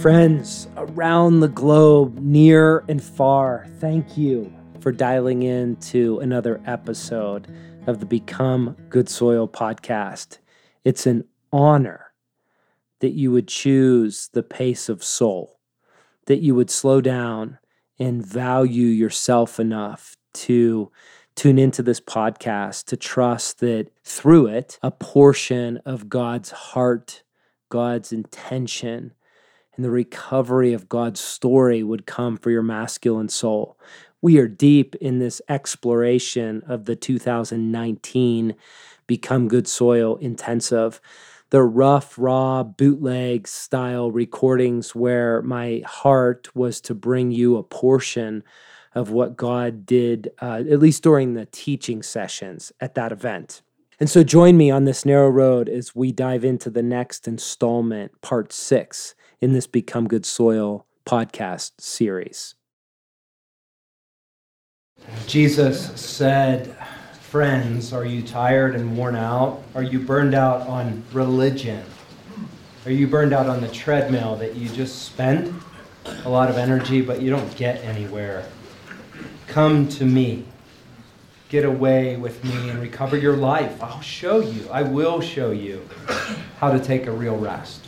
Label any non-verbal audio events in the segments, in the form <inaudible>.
Friends around the globe, near and far, thank you for dialing in to another episode of the Become Good Soil podcast. It's an honor that you would choose the pace of soul, that you would slow down and value yourself enough to tune into this podcast, to trust that through it, a portion of God's heart, God's intention, and the recovery of God's story would come for your masculine soul. We are deep in this exploration of the 2019 Become Good Soil intensive. The rough, raw, bootleg style recordings where my heart was to bring you a portion of what God did, uh, at least during the teaching sessions at that event. And so join me on this narrow road as we dive into the next installment, part six, in this Become Good Soil podcast series. Jesus said, Friends, are you tired and worn out? Are you burned out on religion? Are you burned out on the treadmill that you just spend a lot of energy but you don't get anywhere? Come to me. Get away with me and recover your life. I'll show you. I will show you how to take a real rest.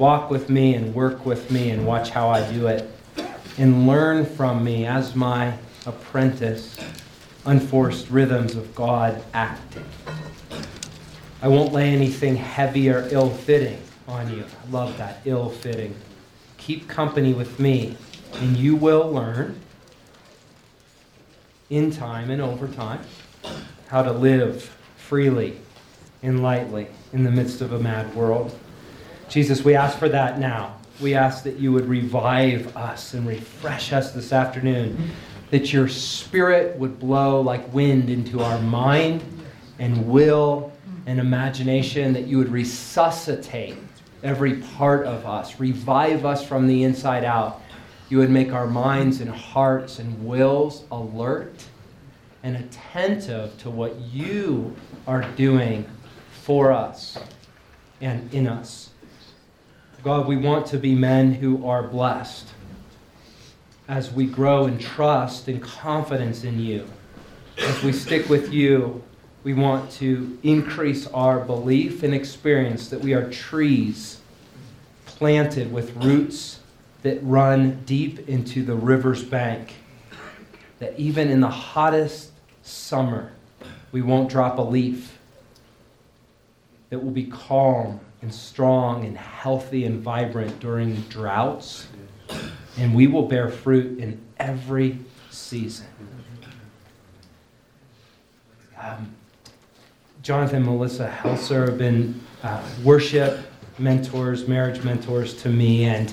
Walk with me and work with me and watch how I do it. And learn from me as my apprentice unforced rhythms of God acting. I won't lay anything heavy or ill fitting on you. I love that, ill fitting. Keep company with me, and you will learn in time and over time how to live freely and lightly in the midst of a mad world. Jesus, we ask for that now. We ask that you would revive us and refresh us this afternoon, that your spirit would blow like wind into our mind and will and imagination, that you would resuscitate every part of us, revive us from the inside out. You would make our minds and hearts and wills alert and attentive to what you are doing for us and in us. God, we want to be men who are blessed as we grow in trust and confidence in you. As we stick with you, we want to increase our belief and experience that we are trees planted with roots that run deep into the river's bank. That even in the hottest summer, we won't drop a leaf. That will be calm and strong and healthy and vibrant during droughts, and we will bear fruit in every season. Um, Jonathan and Melissa Helser have been uh, worship mentors, marriage mentors to me, and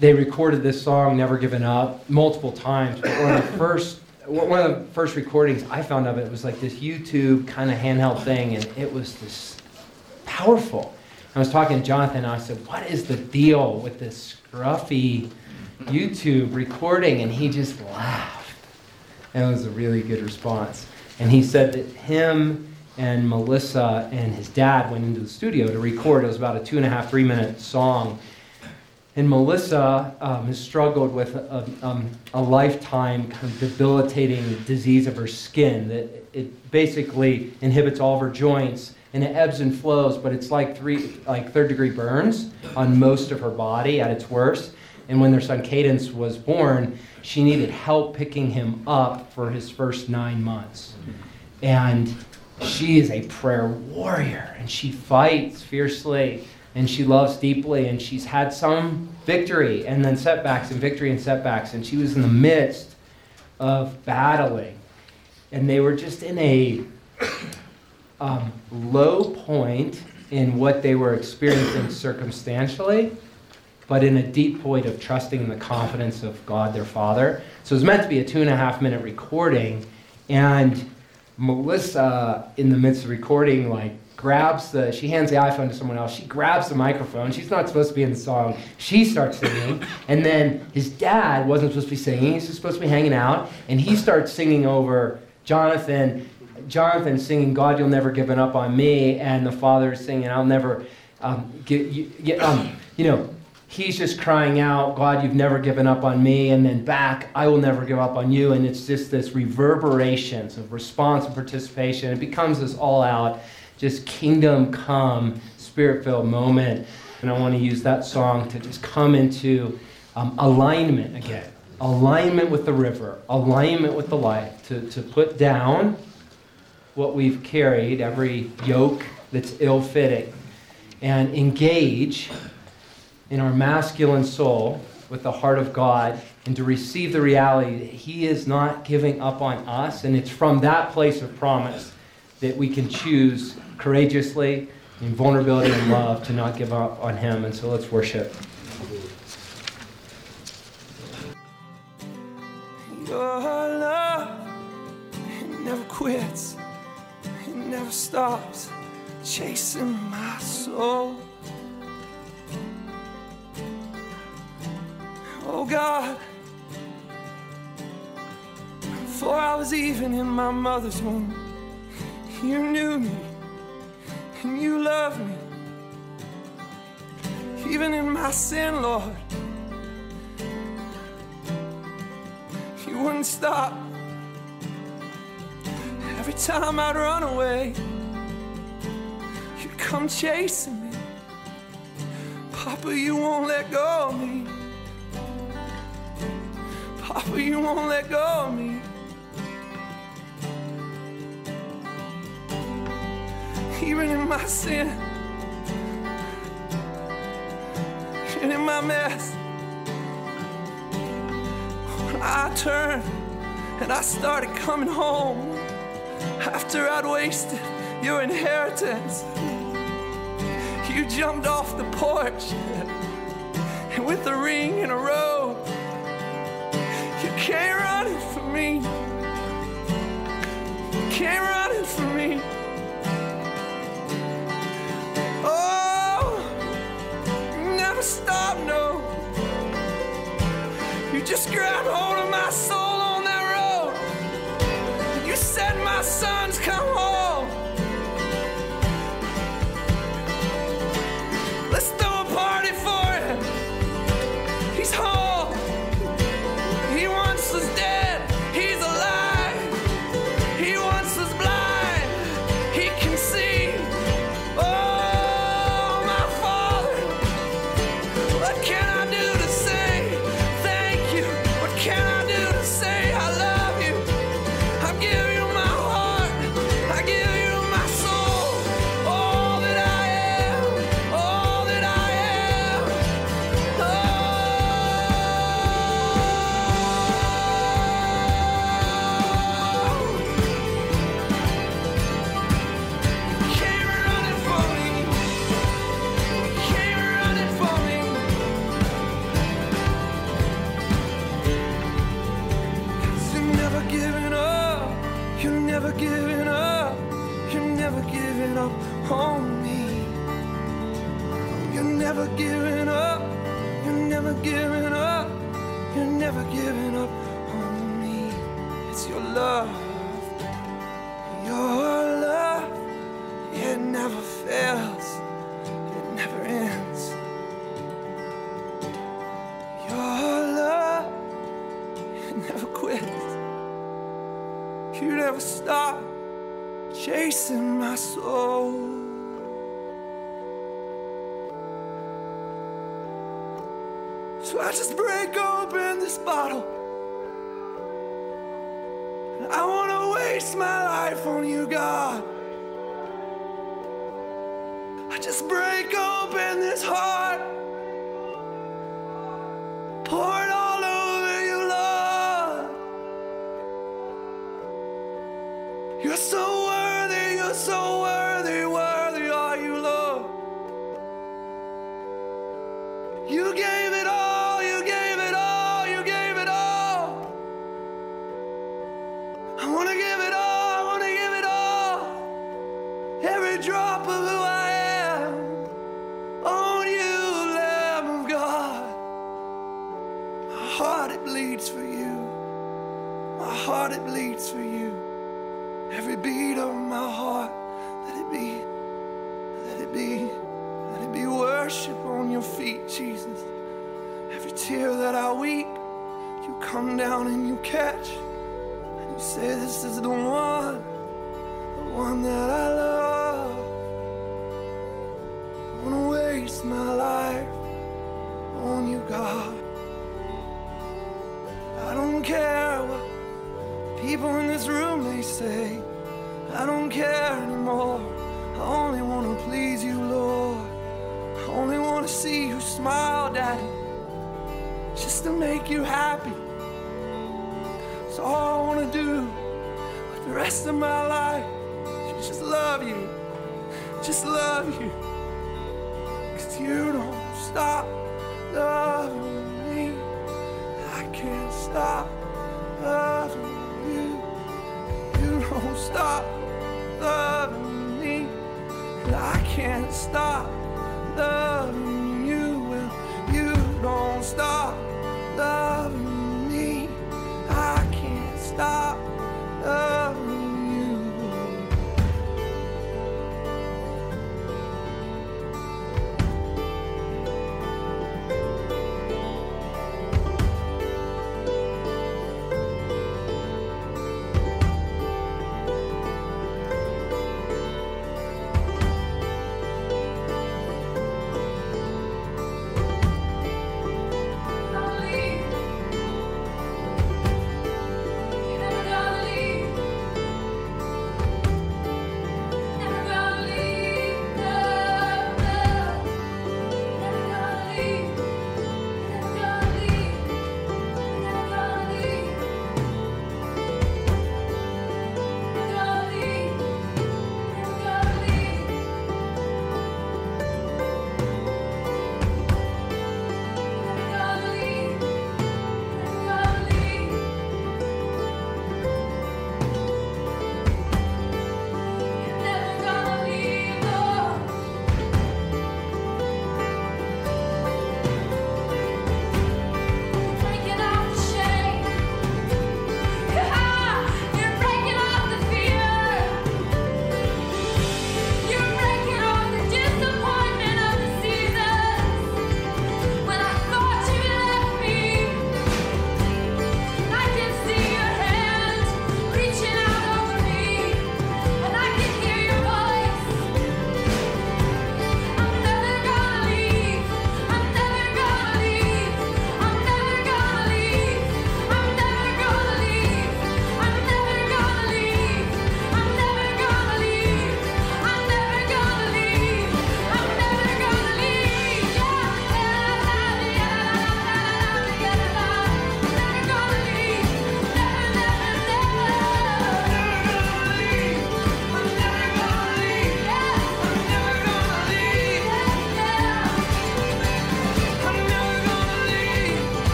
they recorded this song, Never Given Up, multiple times. But one of the first one of the first recordings I found of it was like this YouTube kind of handheld thing, and it was this powerful. I was talking to Jonathan, and I said, What is the deal with this scruffy YouTube recording? And he just laughed. And it was a really good response. And he said that him and Melissa and his dad went into the studio to record. It was about a two and a half, three minute song. And Melissa um, has struggled with a, um, a, lifetime kind of debilitating disease of her skin that it basically inhibits all of her joints and it ebbs and flows, but it's like three like third degree burns on most of her body at its worst. And when their son Cadence was born, she needed help picking him up for his first nine months. And she is a prayer warrior and she fights fiercely and she loves deeply and she's had some victory and then setbacks and victory and setbacks and she was in the midst of battling and they were just in a um, low point in what they were experiencing <coughs> circumstantially, but in a deep point of trusting in the confidence of God their Father. So it was meant to be a two and a half minute recording, and Melissa, in the midst of recording, like grabs the she hands the iphone to someone else. She grabs the microphone. She's not supposed to be in the song. She starts singing and then his dad wasn't supposed to be singing. He's supposed to be hanging out and he starts singing over jonathan Jonathan singing, God, you'll never give up on me, and the father is singing, I'll never um, get, you, get, um, you know, he's just crying out, God, you've never given up on me, and then back, I will never give up on you. And it's just this reverberations of response and participation. It becomes this all out, just kingdom come, spirit filled moment. And I want to use that song to just come into um, alignment again alignment with the river, alignment with the life, to, to put down what we've carried, every yoke that's ill fitting, and engage in our masculine soul with the heart of God and to receive the reality that He is not giving up on us. And it's from that place of promise that we can choose courageously, in vulnerability and love, to not give up on Him. And so let's worship. Your love, never quits, it never stops chasing my soul. Oh God, before I was even in my mother's womb, you knew me and you loved me. Even in my sin, Lord, you wouldn't stop. Every time I'd run away, you'd come chasing me. Papa, you won't let go of me. Papa, you won't let go of me. Even in my sin, even in my mess, when I turned and I started coming home after I'd wasted your inheritance, you jumped off the porch and with a ring and a robe. You came running for me. You came running for me. Oh, never stop, no. You just grabbed hold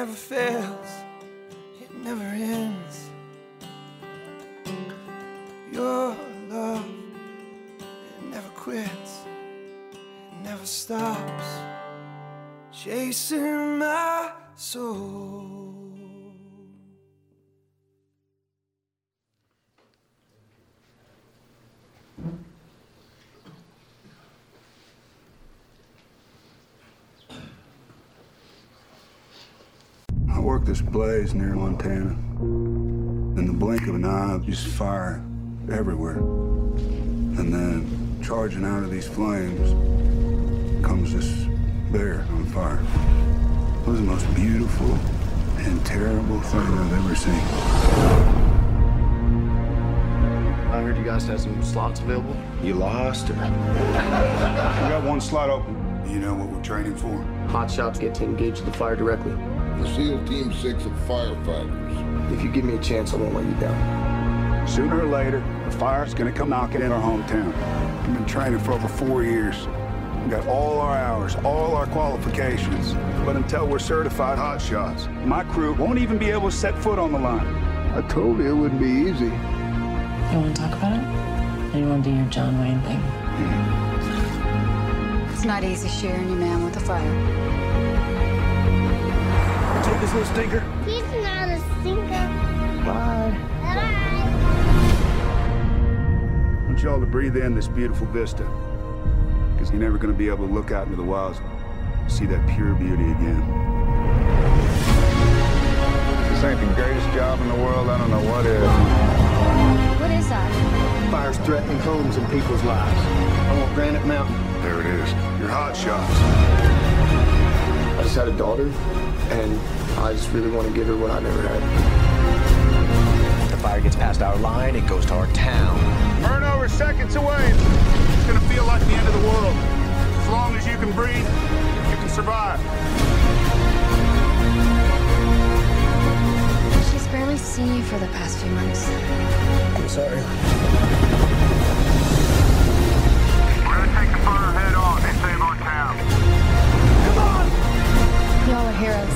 never fails, it never ends. Your love, it never quits, it never stops chasing my soul. This blaze near Montana. In the blink of an eye, just fire everywhere. And then charging out of these flames comes this bear on fire. It was the most beautiful and terrible thing I've ever seen. I heard you guys had some slots available. You lost her. <laughs> I got one slot open. You know what we're training for? Hot shots get to engage the fire directly. The SEAL Team 6 of firefighters. If you give me a chance, I won't let you down. Sooner or later, the fire's gonna come knocking in our hometown. We've been training for over four years. We got all our hours, all our qualifications. But until we're certified hot shots, my crew won't even be able to set foot on the line. I told you it wouldn't be easy. You want to talk about it? Or you want to do your John Wayne thing? Mm-hmm. It's not easy sharing your man with a fire. Take this little stinker. He's not a stinker. Bye. Bye. I want y'all to breathe in this beautiful vista. Because you're never gonna be able to look out into the wilds and see that pure beauty again. This ain't the greatest job in the world. I don't know what is. What is that? Fire's threatening homes and people's lives. I want Granite Mountain. There it is. Your hot shots. I just had a daughter, and I just really want to give her what I never had. The fire gets past our line, it goes to our town. Murno, we're seconds away. It's gonna feel like the end of the world. As long as you can breathe, you can survive. She's barely seen you for the past few months. I'm sorry. Y'all are heroes.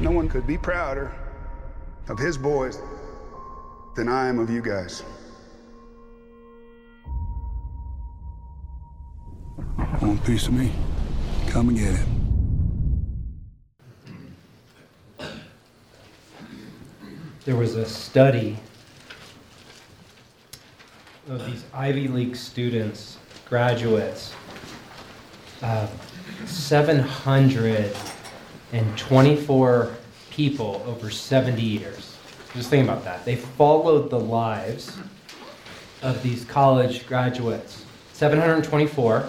No one could be prouder of his boys than I am of you guys. Want a piece of me? Come and get it. There was a study of these Ivy League students, graduates, uh, 724 people over 70 years. Just think about that. They followed the lives of these college graduates, 724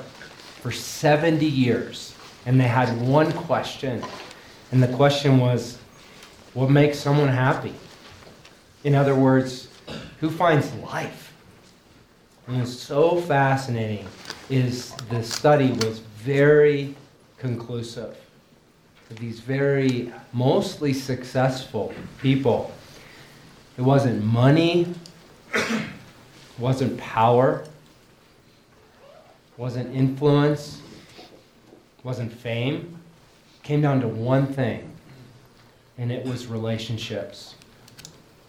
for 70 years. And they had one question. And the question was, what makes someone happy? In other words, who finds life? And what's so fascinating is the study was very conclusive. These very mostly successful people. It wasn't money, it wasn't power, it wasn't influence, it wasn't fame. It came down to one thing, and it was relationships.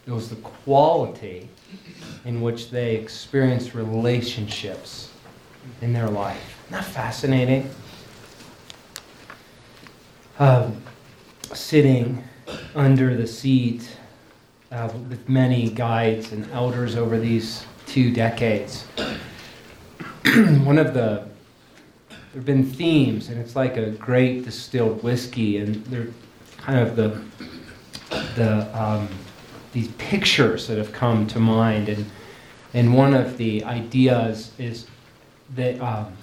It was the quality in which they experienced relationships in their life. That fascinating? Um, sitting under the seat uh, with many guides and elders over these two decades. <clears throat> One of the there have been themes, and it's like a great distilled whiskey, and they're kind of the the um, these pictures that have come to mind, and and one of the ideas is that um,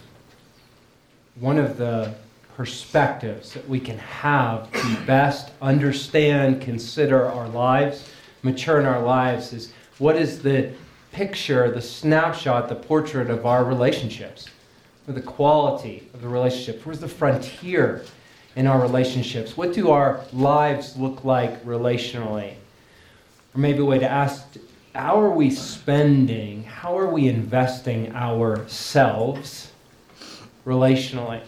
one of the perspectives that we can have to best understand, consider our lives, mature in our lives is what is the picture, the snapshot, the portrait of our relationships, or the quality of the relationships. Where's the frontier in our relationships? What do our lives look like relationally? Or maybe a way to ask how are we spending, how are we investing ourselves relationally?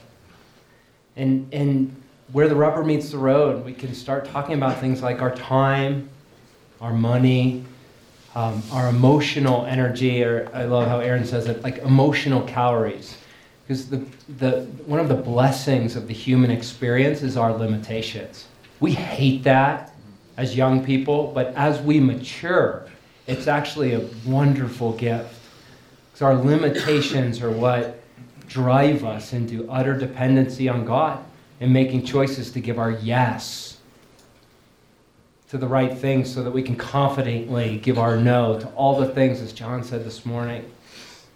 And, and where the rubber meets the road, we can start talking about things like our time, our money, um, our emotional energy, or I love how Aaron says it, like emotional calories. Because the, the, one of the blessings of the human experience is our limitations. We hate that as young people, but as we mature, it's actually a wonderful gift. Because our limitations are what drive us into utter dependency on God and making choices to give our yes to the right things so that we can confidently give our no to all the things, as John said this morning.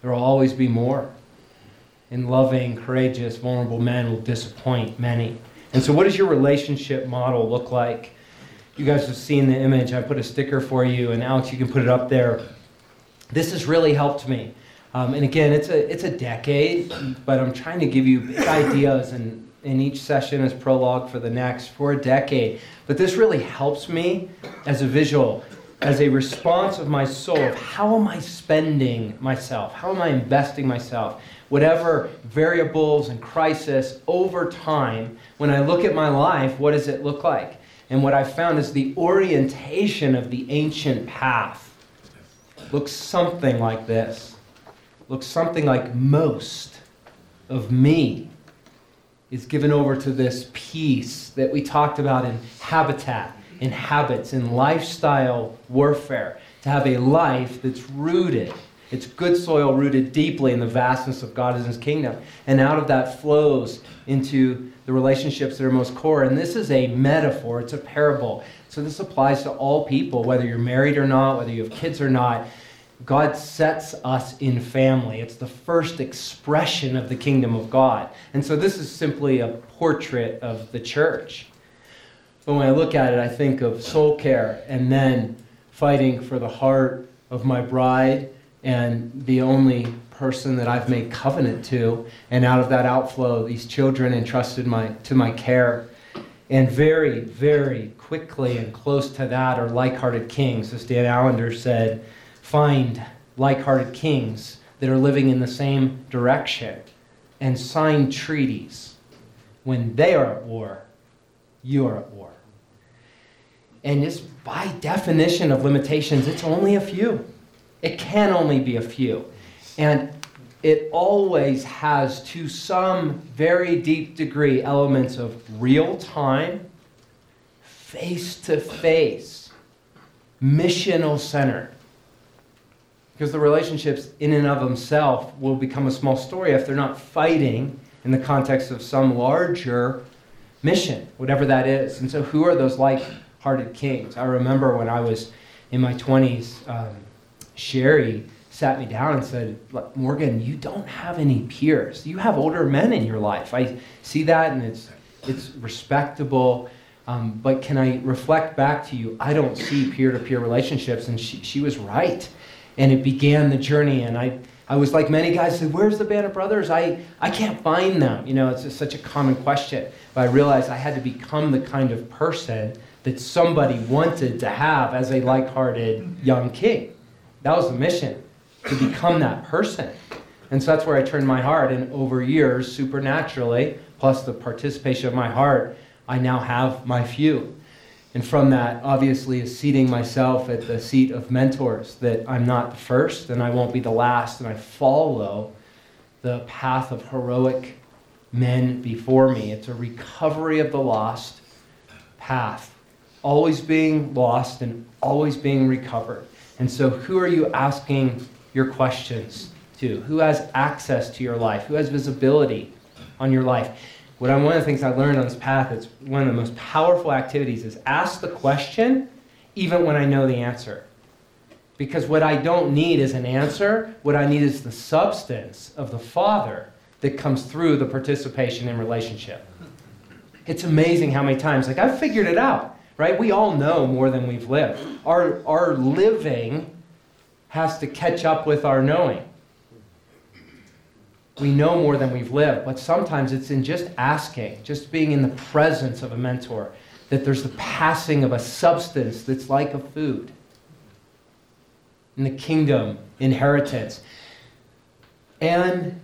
There will always be more. And loving, courageous, vulnerable men will disappoint many. And so, what does your relationship model look like? You guys have seen the image. I put a sticker for you, and Alex, you can put it up there. This has really helped me. Um, and again, it's a, it's a decade, but I'm trying to give you big ideas and in each session as prologue for the next for a decade. But this really helps me as a visual, as a response of my soul of how am I spending myself? How am I investing myself? Whatever variables and crisis over time, when I look at my life, what does it look like? And what I found is the orientation of the ancient path looks something like this. Looks something like most of me is given over to this peace that we talked about in habitat, in habits, in lifestyle warfare, to have a life that's rooted. It's good soil rooted deeply in the vastness of God and His kingdom. And out of that flows into the relationships that are most core. And this is a metaphor, it's a parable. So this applies to all people, whether you're married or not, whether you have kids or not. God sets us in family. It's the first expression of the kingdom of God. And so this is simply a portrait of the church. But when I look at it, I think of soul care and then fighting for the heart of my bride and the only person that I've made covenant to. And out of that outflow, these children entrusted my, to my care. And very, very quickly and close to that are like hearted kings. As Dan Allender said, find like hearted kings that are living in the same direction and sign treaties. When they are at war, you are at war. And just by definition of limitations, it's only a few. It can only be a few. And it always has, to some very deep degree, elements of real time, face to face, missional centered because the relationships in and of themselves will become a small story if they're not fighting in the context of some larger mission, whatever that is. And so, who are those like hearted kings? I remember when I was in my 20s, um, Sherry sat me down and said, Morgan, you don't have any peers. You have older men in your life. I see that and it's, it's respectable. Um, but can I reflect back to you? I don't see peer to peer relationships. And she, she was right and it began the journey. And I, I was like many guys said, "Where's the band of brothers? I, I can't find them." You know, it's such a common question. But I realized I had to become the kind of person that somebody wanted to have as a like-hearted young king. That was the mission to become that person. And so that's where I turned my heart. And over years, supernaturally, plus the participation of my heart, I now have my few. And from that, obviously, is seating myself at the seat of mentors, that I'm not the first and I won't be the last, and I follow the path of heroic men before me. It's a recovery of the lost path, always being lost and always being recovered. And so, who are you asking your questions to? Who has access to your life? Who has visibility on your life? What I, one of the things I learned on this path, it's one of the most powerful activities is ask the question even when I know the answer. Because what I don't need is an answer, what I need is the substance of the Father that comes through the participation in relationship. It's amazing how many times, like, I've figured it out, right? We all know more than we've lived. Our, our living has to catch up with our knowing we know more than we've lived, but sometimes it's in just asking, just being in the presence of a mentor, that there's the passing of a substance that's like a food. In the kingdom, inheritance. And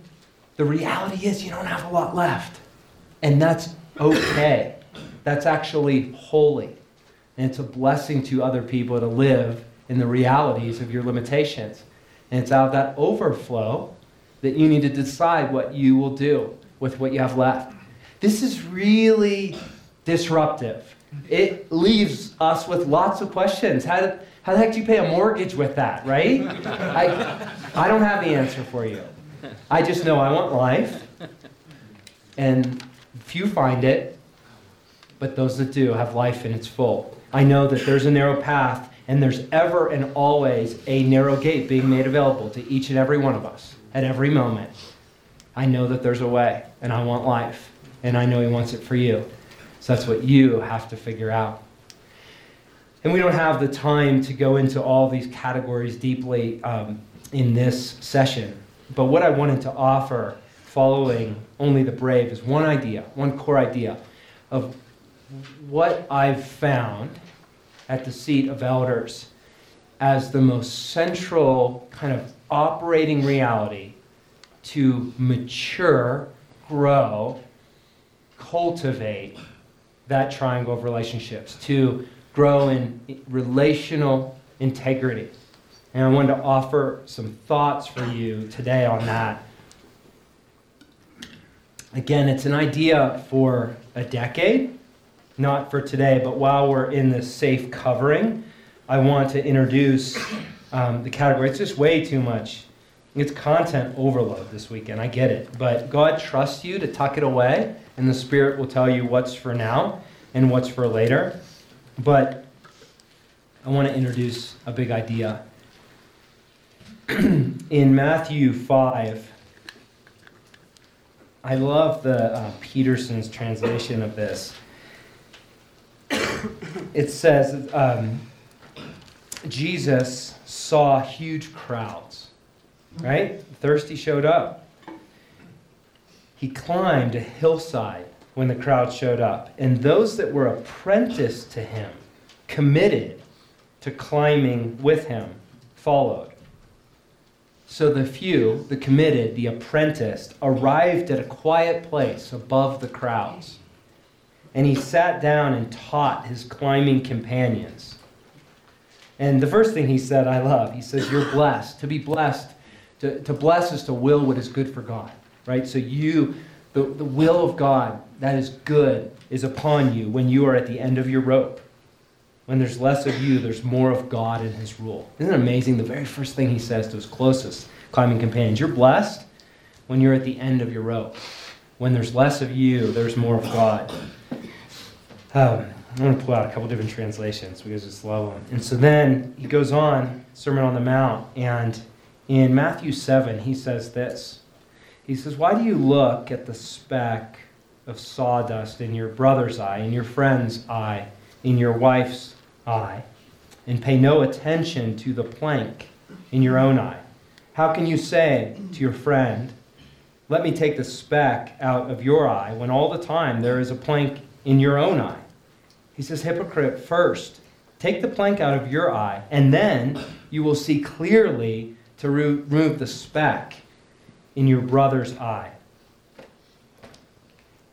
the reality is, you don't have a lot left. And that's okay. That's actually holy. And it's a blessing to other people to live in the realities of your limitations. And it's out of that overflow that you need to decide what you will do with what you have left. This is really disruptive. It leaves us with lots of questions. How, how the heck do you pay a mortgage with that, right? I, I don't have the answer for you. I just know I want life, and few find it, but those that do have life in its full. I know that there's a narrow path, and there's ever and always a narrow gate being made available to each and every one of us at every moment. I know that there's a way, and I want life, and I know He wants it for you. So that's what you have to figure out. And we don't have the time to go into all these categories deeply um, in this session. But what I wanted to offer following Only the Brave is one idea, one core idea of what I've found at the seat of elders as the most central kind of operating reality to mature, grow, cultivate that triangle of relationships, to grow in relational integrity. And I wanted to offer some thoughts for you today on that. Again, it's an idea for a decade, not for today, but while we're in this safe covering, I want to introduce um, the category. It's just way too much. It's content overload this weekend. I get it. But God trusts you to tuck it away, and the Spirit will tell you what's for now and what's for later. But I want to introduce a big idea. <clears throat> in Matthew 5, I love the uh, Peterson's translation of this. <coughs> it says um, Jesus saw huge crowds, right? Thirsty showed up. He climbed a hillside when the crowd showed up, and those that were apprenticed to him, committed to climbing with him, followed. So the few, the committed, the apprenticed, arrived at a quiet place above the crowds. And he sat down and taught his climbing companions. And the first thing he said, I love. He says, You're blessed. To be blessed, to, to bless is to will what is good for God, right? So you, the, the will of God that is good is upon you when you are at the end of your rope. When there's less of you, there's more of God in his rule. Isn't it amazing? The very first thing he says to his closest climbing companions You're blessed when you're at the end of your rope. When there's less of you, there's more of God. Um, I'm going to pull out a couple different translations because I just love them. And so then he goes on, Sermon on the Mount, and in Matthew 7, he says this. He says, Why do you look at the speck of sawdust in your brother's eye, in your friend's eye, in your wife's eye, and pay no attention to the plank in your own eye? How can you say to your friend, Let me take the speck out of your eye, when all the time there is a plank in your own eye? He says, Hypocrite, first, take the plank out of your eye, and then you will see clearly to remove the speck in your brother's eye.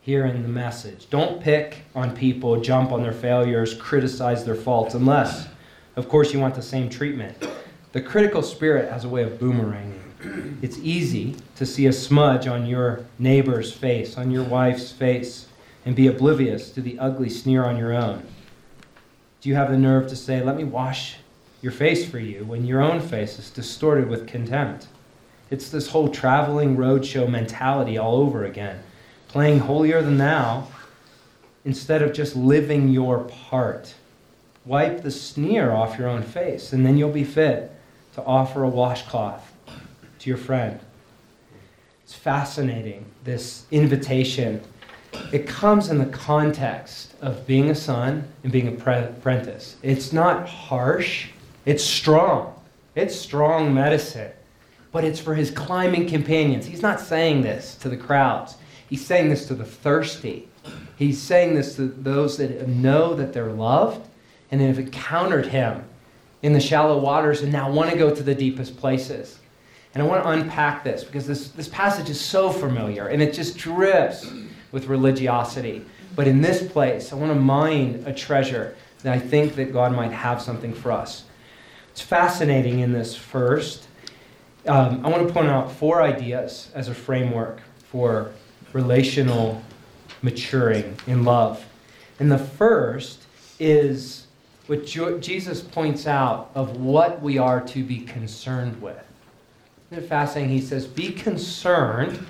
Here in the message. Don't pick on people, jump on their failures, criticize their faults, unless, of course, you want the same treatment. The critical spirit has a way of boomeranging. It's easy to see a smudge on your neighbor's face, on your wife's face, and be oblivious to the ugly sneer on your own. Do you have the nerve to say, Let me wash your face for you, when your own face is distorted with contempt? It's this whole traveling roadshow mentality all over again, playing holier than thou instead of just living your part. Wipe the sneer off your own face, and then you'll be fit to offer a washcloth to your friend. It's fascinating, this invitation. It comes in the context of being a son and being a pre- apprentice. It's not harsh, it's strong. It's strong medicine but it's for his climbing companions. He's not saying this to the crowds, he's saying this to the thirsty. He's saying this to those that know that they're loved and have encountered him in the shallow waters and now want to go to the deepest places. And I want to unpack this because this, this passage is so familiar and it just drips with religiosity. But in this place, I want to mine a treasure that I think that God might have something for us. It's fascinating in this first um, I want to point out four ideas as a framework for relational maturing in love. And the first is what Jesus points out of what we are to be concerned with. Isn't it fascinating? He says, Be concerned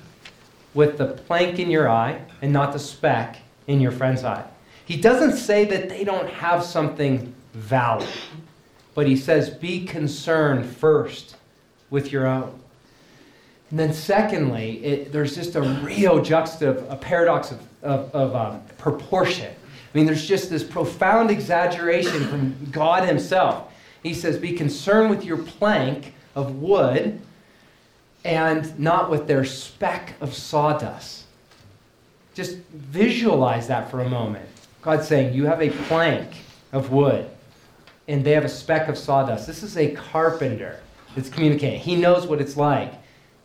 with the plank in your eye and not the speck in your friend's eye. He doesn't say that they don't have something valid, but he says, Be concerned first with your own. And then, secondly, it, there's just a real juxtap, a paradox of, of, of um, proportion. I mean, there's just this profound exaggeration from God Himself. He says, Be concerned with your plank of wood and not with their speck of sawdust. Just visualize that for a moment. God's saying, You have a plank of wood, and they have a speck of sawdust. This is a carpenter that's communicating. He knows what it's like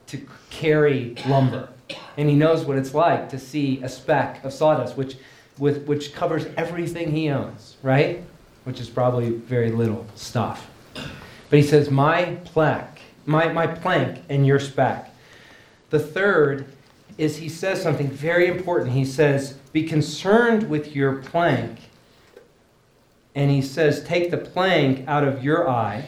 to carry lumber, and he knows what it's like to see a speck of sawdust, which, with, which covers everything he owns, right? Which is probably very little stuff. But he says, My plank my, my plank and your speck. The third is he says something very important. He says, Be concerned with your plank. And he says, Take the plank out of your eye,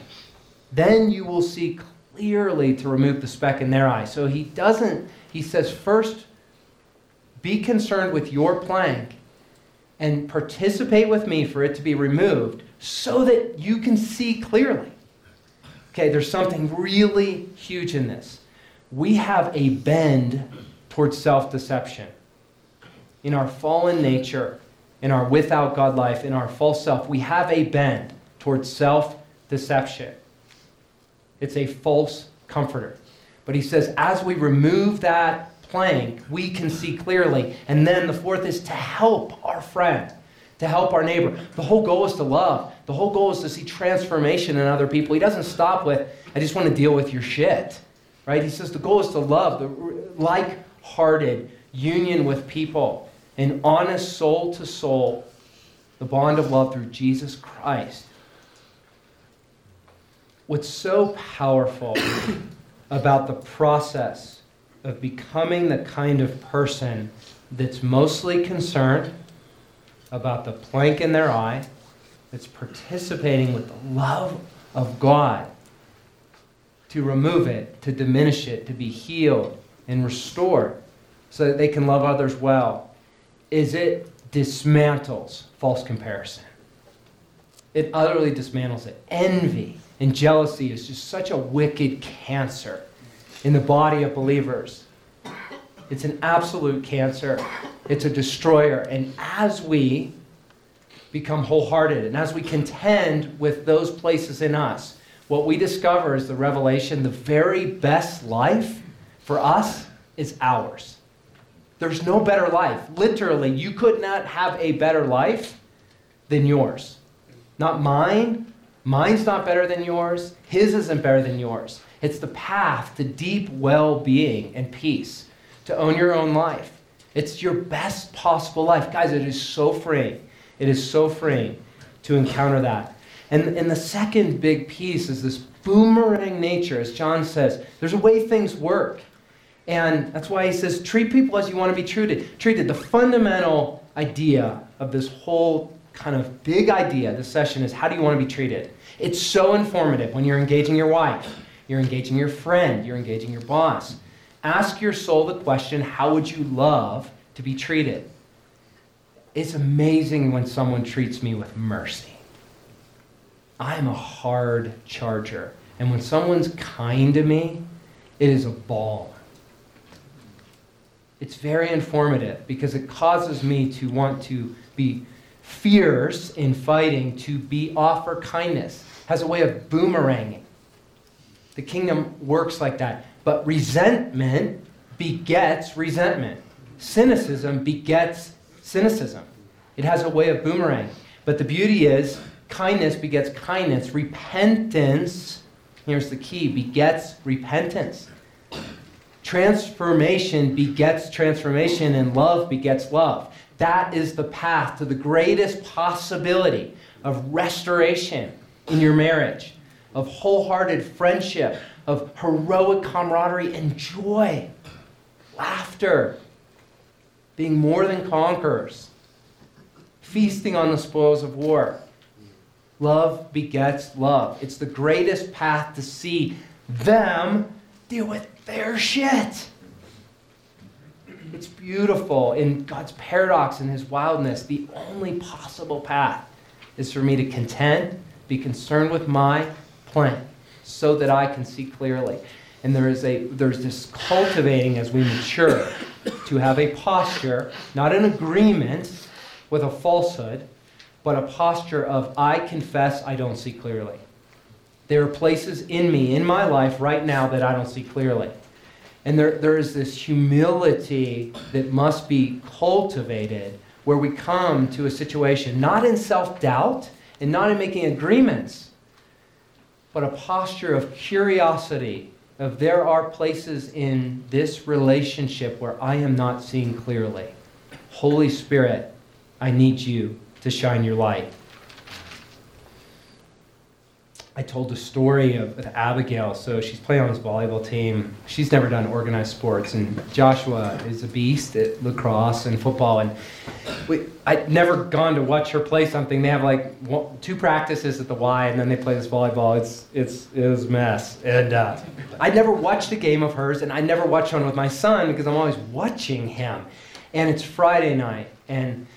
then you will see clearly to remove the speck in their eye. So he doesn't, he says, First, be concerned with your plank and participate with me for it to be removed so that you can see clearly. Okay, there's something really huge in this. We have a bend towards self deception. In our fallen nature, in our without God life, in our false self, we have a bend towards self deception. It's a false comforter. But he says, as we remove that plank, we can see clearly. And then the fourth is to help our friend to help our neighbor. The whole goal is to love. The whole goal is to see transformation in other people. He doesn't stop with, I just want to deal with your shit. Right? He says the goal is to love, the like hearted union with people, an honest soul to soul, the bond of love through Jesus Christ. What's so powerful <coughs> about the process of becoming the kind of person that's mostly concerned about the plank in their eye that's participating with the love of God to remove it, to diminish it, to be healed and restored so that they can love others well, is it dismantles false comparison. It utterly dismantles it. Envy and jealousy is just such a wicked cancer in the body of believers. It's an absolute cancer. It's a destroyer. And as we become wholehearted and as we contend with those places in us, what we discover is the revelation the very best life for us is ours. There's no better life. Literally, you could not have a better life than yours. Not mine. Mine's not better than yours. His isn't better than yours. It's the path to deep well being and peace to own your own life. It's your best possible life. Guys, it is so freeing. It is so freeing to encounter that. And, and the second big piece is this boomerang nature, as John says. There's a way things work. And that's why he says, treat people as you want to be treated. Treated. The fundamental idea of this whole kind of big idea, this session, is how do you want to be treated? It's so informative when you're engaging your wife, you're engaging your friend, you're engaging your boss. Ask your soul the question how would you love to be treated? It's amazing when someone treats me with mercy. I'm a hard charger. And when someone's kind to me, it is a balm. It's very informative because it causes me to want to be fierce in fighting, to be offer kindness, has a way of boomeranging. The kingdom works like that. But resentment begets resentment. Cynicism begets cynicism. It has a way of boomerang. But the beauty is, kindness begets kindness. Repentance, here's the key, begets repentance. Transformation begets transformation, and love begets love. That is the path to the greatest possibility of restoration in your marriage, of wholehearted friendship, of heroic camaraderie and joy, laughter, being more than conquerors, feasting on the spoils of war. Love begets love. It's the greatest path to see them deal with their shit. It's beautiful in God's paradox and His wildness. The only possible path is for me to contend, be concerned with my plan so that I can see clearly. And there is a there's this cultivating as we mature to have a posture, not an agreement with a falsehood, but a posture of I confess I don't see clearly. There are places in me, in my life right now, that I don't see clearly. And there, there is this humility that must be cultivated where we come to a situation not in self doubt and not in making agreements, but a posture of curiosity of there are places in this relationship where I am not seeing clearly. Holy Spirit, I need you to shine your light. I told the story of, Abigail. So she's playing on this volleyball team. She's never done organized sports, and Joshua is a beast at lacrosse and football. And we, I'd never gone to watch her play something. They have like one, two practices at the Y, and then they play this volleyball. It's it's it was a mess. And uh, I never watched a game of hers, and I never watched one with my son because I'm always watching him. And it's Friday night, and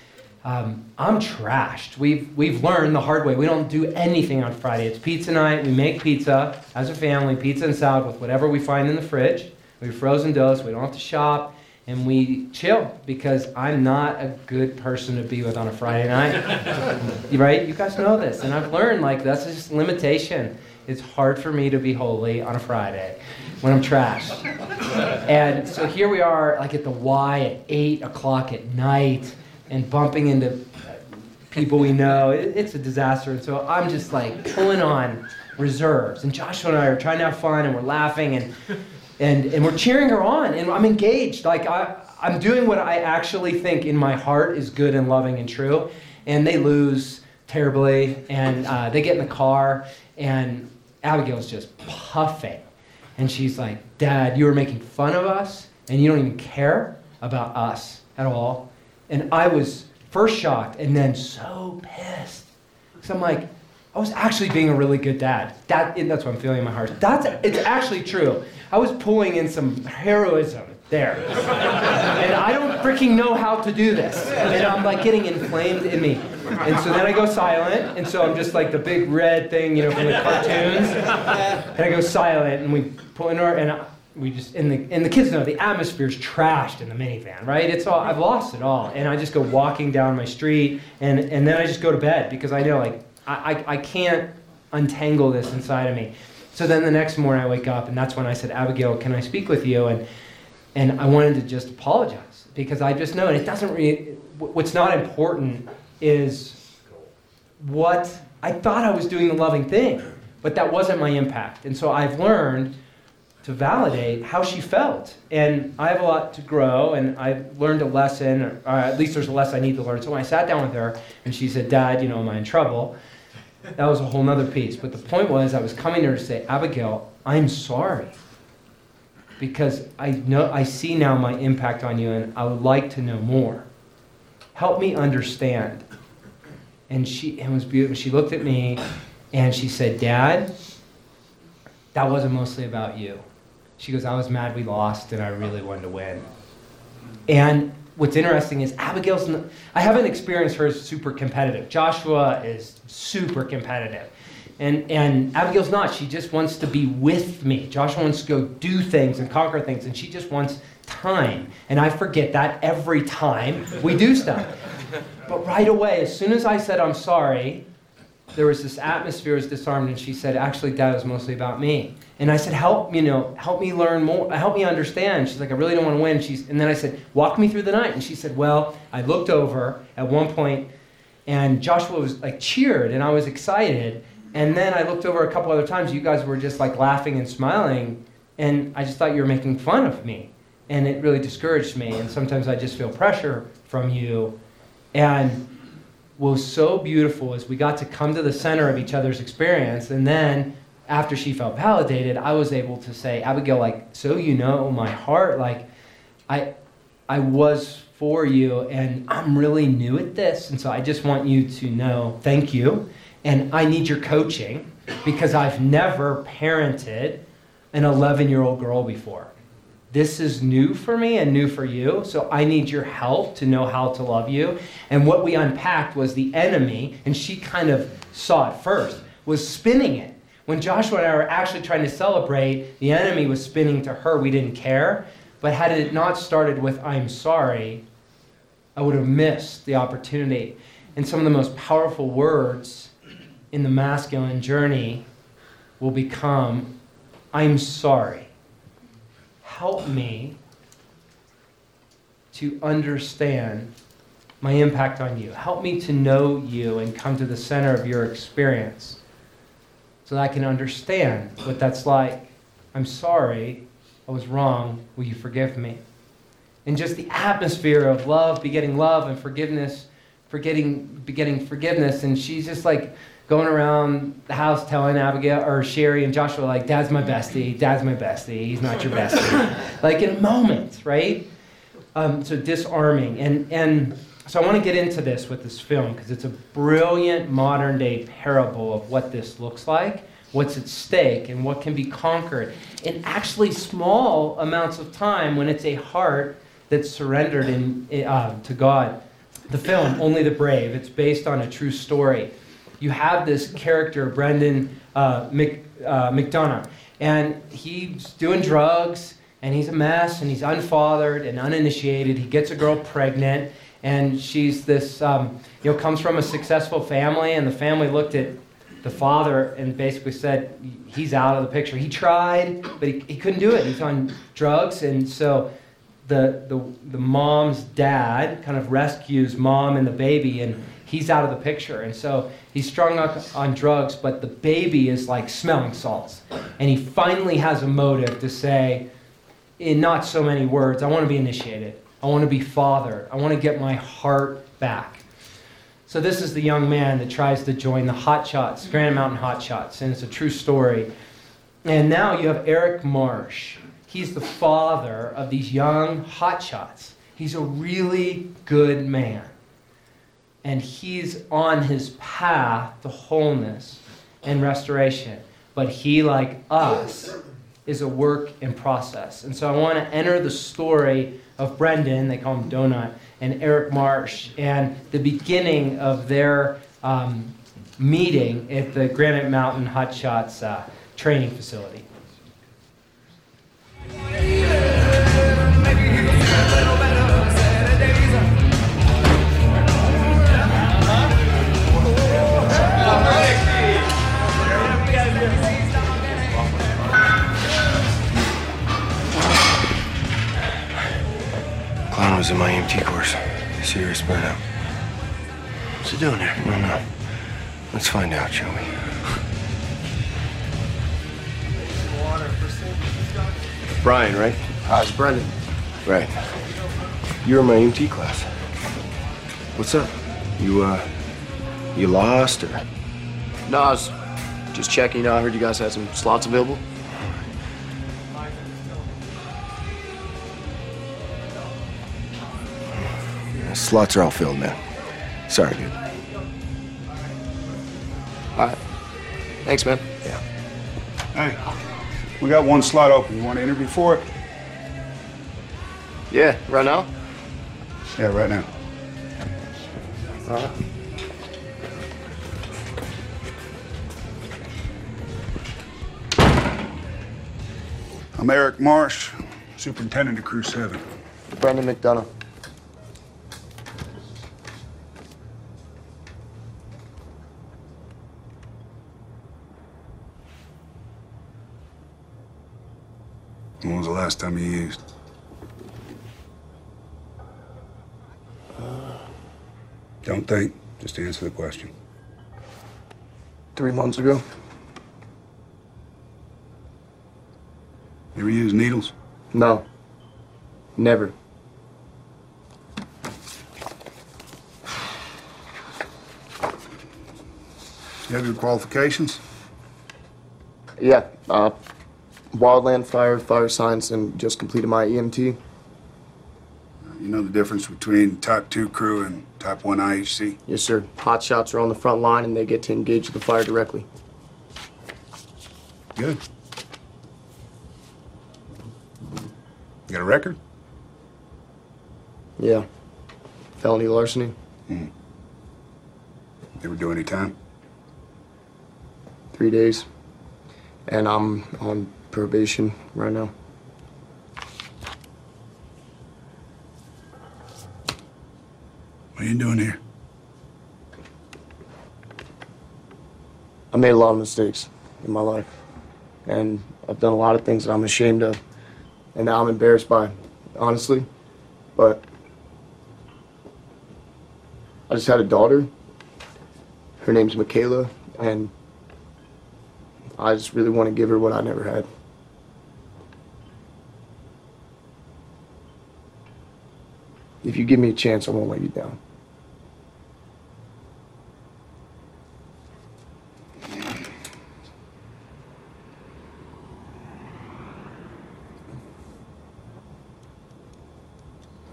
um, I'm trashed. We've, we've learned the hard way. We don't do anything on Friday. It's pizza night. We make pizza as a family, pizza and salad with whatever we find in the fridge. We have frozen dough, so we don't have to shop. And we chill because I'm not a good person to be with on a Friday night. <laughs> right? You guys know this. And I've learned, like, that's just limitation. It's hard for me to be holy on a Friday when I'm trashed. and so here we are, like at the Y at 8 o'clock at night and bumping into people we know. It, it's a disaster. And so I'm just like pulling on reserves. And Joshua and I are trying to have fun and we're laughing and, and, and we're cheering her on. And I'm engaged. Like I, I'm doing what I actually think in my heart is good and loving and true. And they lose terribly. And uh, they get in the car and Abigail's just puffing. And she's like, Dad, you are making fun of us and you don't even care about us at all. And I was first shocked and then so pissed. Because I'm like, I was actually being a really good dad. That, that's what I'm feeling in my heart. That's, it's actually true. I was pulling in some heroism there. and I don't freaking know how to do this. And I'm like getting inflamed in me. And so then I go silent. And so I'm just like the big red thing, you know, from the cartoons. And I go silent and we pull in our, and we just and the and the kids know the atmosphere's trashed in the minivan, right? It's all I've lost it all, and I just go walking down my street, and and then I just go to bed because I know like I I, I can't untangle this inside of me. So then the next morning I wake up, and that's when I said, Abigail, can I speak with you? And and I wanted to just apologize because I just know, and it doesn't really. What's not important is what I thought I was doing the loving thing, but that wasn't my impact, and so I've learned to validate how she felt. And I have a lot to grow, and I've learned a lesson, or at least there's a lesson I need to learn. So when I sat down with her, and she said, Dad, you know, am I in trouble? That was a whole other piece. But the point was, I was coming to her to say, Abigail, I'm sorry. Because I, know, I see now my impact on you, and I would like to know more. Help me understand. And she it was beautiful. She looked at me, and she said, Dad, that wasn't mostly about you. She goes, I was mad we lost and I really wanted to win. And what's interesting is Abigail's, not, I haven't experienced her as super competitive. Joshua is super competitive. And, and Abigail's not. She just wants to be with me. Joshua wants to go do things and conquer things, and she just wants time. And I forget that every time we do stuff. But right away, as soon as I said I'm sorry, there was this atmosphere was disarmed, and she said, actually, Dad, was mostly about me. And I said, help, you know, help me learn more, help me understand. She's like, I really don't want to win. She's, and then I said, walk me through the night. And she said, well, I looked over at one point, and Joshua was like cheered, and I was excited. And then I looked over a couple other times. You guys were just like laughing and smiling, and I just thought you were making fun of me, and it really discouraged me. And sometimes I just feel pressure from you, and was so beautiful is we got to come to the center of each other's experience. And then after she felt validated i was able to say abigail like so you know my heart like i i was for you and i'm really new at this and so i just want you to know thank you. And i need your coaching because i've never parented an 11 year old girl before this is new for me and new for you, so I need your help to know how to love you. And what we unpacked was the enemy, and she kind of saw it first, was spinning it. When Joshua and I were actually trying to celebrate, the enemy was spinning to her. We didn't care. But had it not started with, I'm sorry, I would have missed the opportunity. And some of the most powerful words in the masculine journey will become, I'm sorry help me to understand my impact on you. Help me to know you and come to the center of your experience so that I can understand what that's like. I'm sorry, I was wrong. Will you forgive me? And just the atmosphere of love begetting love and forgiveness, forgetting begetting forgiveness. And she's just like going around the house telling Abigail or Sherry and Joshua, like, Dad's my bestie, Dad's my bestie, he's not your bestie. <laughs> like in moments, right? Um, so disarming. And and so I want to get into this with this film because it's a brilliant modern day parable of what this looks like, what's at stake, and what can be conquered in actually small amounts of time when it's a heart that's surrendered in, uh, to God. The film, Only the Brave, it's based on a true story. You have this character, Brendan uh, Mc, uh, McDonough, and he's doing drugs, and he's a mess, and he's unfathered and uninitiated. He gets a girl pregnant, and she's this, um, you know, comes from a successful family, and the family looked at the father and basically said, he's out of the picture. He tried, but he, he couldn't do it. He's on drugs, and so the, the, the mom's dad kind of rescues mom and the baby, and he's out of the picture. And so he's strung up on drugs, but the baby is like smelling salts. And he finally has a motive to say, in not so many words, I want to be initiated. I want to be fathered. I want to get my heart back. So this is the young man that tries to join the Hot Shots, Granite Mountain Hot Shots, and it's a true story. And now you have Eric Marsh. He's the father of these young hot shots. He's a really good man. And he's on his path to wholeness and restoration. But he, like us, is a work in process. And so I want to enter the story of Brendan, they call him Donut, and Eric Marsh, and the beginning of their um, meeting at the Granite Mountain Hot Shots uh, training facility. Was in my EMT course. Serious burnout. What's he doing here? No, no. Let's find out, shall we? Brian, right? Uh, it's Brendan. Right. You're in my EMT class. What's up? You, uh, you lost or? No, I was just checking. You know, I heard you guys had some slots available. Slots are all filled, man. Sorry, dude. All right. Thanks, man. Yeah. Hey, we got one slot open. You want to interview for it? Yeah, right now? Yeah, right now. All right. I'm Eric Marsh, Superintendent of Crew 7. Brendan McDonough. When was the last time you used? Don't think, just answer the question. Three months ago. You ever use needles? No. Never. You have your qualifications? Yeah. Uh, wildland fire, fire science, and just completed my EMT. You know the difference between Type 2 crew and Type 1 IHC? Yes, sir. Hot shots are on the front line and they get to engage the fire directly. Good. You got a record? Yeah. Felony larceny. Mm-hmm. Ever do any time? Three days. And I'm on probation right now. What are you doing here? I made a lot of mistakes in my life. And I've done a lot of things that I'm ashamed of. and now I'm embarrassed by, honestly. But I just had a daughter. Her name's Michaela, and I just really want to give her what I never had. If you give me a chance, I won't let you down.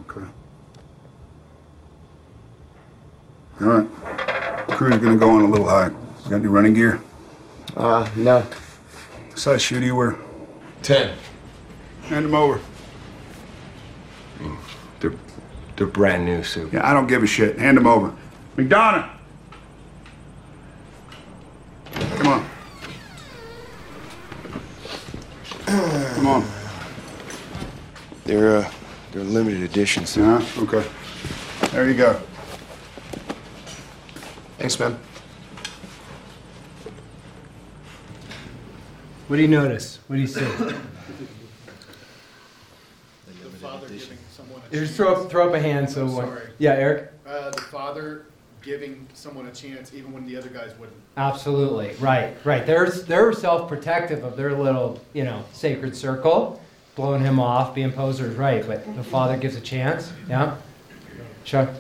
Okay. All right. Crew's gonna go on a little high. Got any running gear? Uh, no. What size shoe do you wear? Ten. Hand them over. They're, they're brand new, Soup. Yeah, I don't give a shit. Hand them over. McDonough! Come on. Come on. They're, uh, they're limited editions. Yeah, okay. There you go. Thanks, man. What do you notice? What do you see? father giving someone a Just throw up, throw up a hand so. I'm sorry. Yeah, Eric? Uh, the father giving someone a chance even when the other guys wouldn't. Absolutely, right, right. They're, they're self-protective of their little, you know, sacred circle, blowing him off, being posers, right, but the father gives a chance, yeah? Chuck?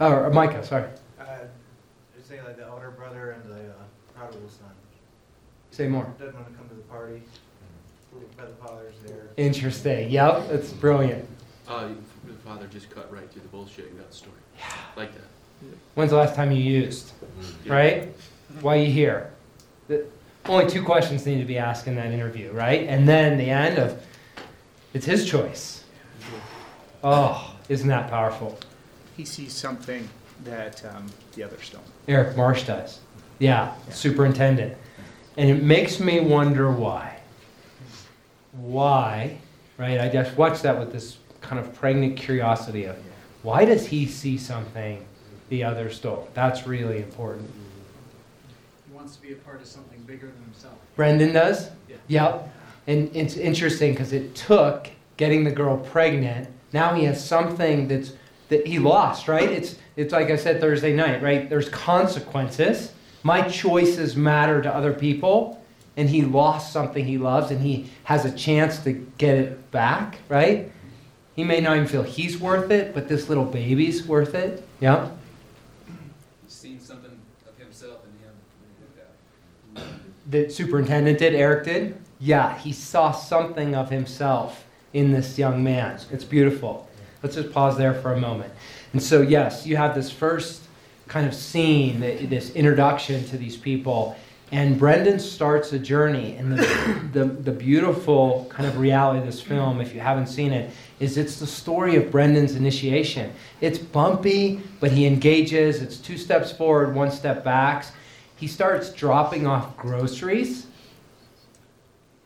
Oh, or Micah, sorry. Uh, I'd say like the older brother and the uh, prodigal son. Say more. Doesn't want to come to the party, but the father's there. Interesting, yep, that's brilliant. Uh, the father just cut right through the bullshit and got the story. Like that. When's the last time you used, Yeah. right? Why are you here? The, only two questions need to be asked in that interview, right? And then the end of, it's his choice. Oh, isn't that powerful? He sees something that um, the others don't. Eric Marsh does. Yeah, superintendent. And it makes me wonder why. Why, right? I just watched that with this kind of pregnant curiosity of why does he see something the others don't? That's really important. He wants to be a part of something bigger than himself. Brendan does? Yeah. Yep. And it's interesting because it took getting the girl pregnant. Now he has something that's that he lost, right? It's it's like I said Thursday night, right? There's consequences. My choices matter to other people, and he lost something he loves, and he has a chance to get it back, right? He may not even feel he's worth it, but this little baby's worth it. Yeah. He's seen something of himself in him. the superintendent did, Eric did? Yeah, he saw something of himself in this young man. It's beautiful. Let's just pause there for a moment. And so, yes, you have this first kind of scene, this introduction to these people, and Brendan starts a journey. And the, the, the beautiful kind of reality of this film, if you haven't seen it, is it's the story of Brendan's initiation. It's bumpy, but he engages. It's two steps forward, one step back. He starts dropping off groceries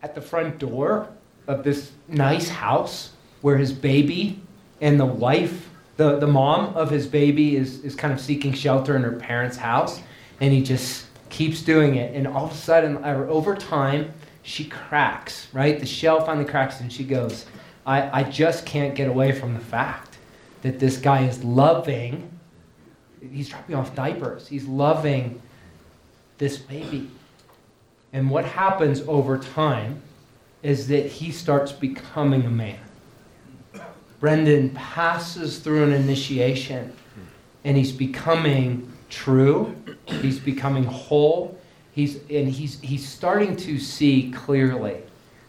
at the front door of this nice house where his baby and the wife, the, the mom of his baby, is, is kind of seeking shelter in her parents' house. And he just keeps doing it. And all of a sudden, or over time, she cracks, right? The shell finally cracks, and she goes, I, I just can't get away from the fact that this guy is loving, he's dropping off diapers, he's loving this baby. And what happens over time is that he starts becoming a man. Brendan passes through an initiation and he's becoming true, he's becoming whole, he's, and he's, he's starting to see clearly,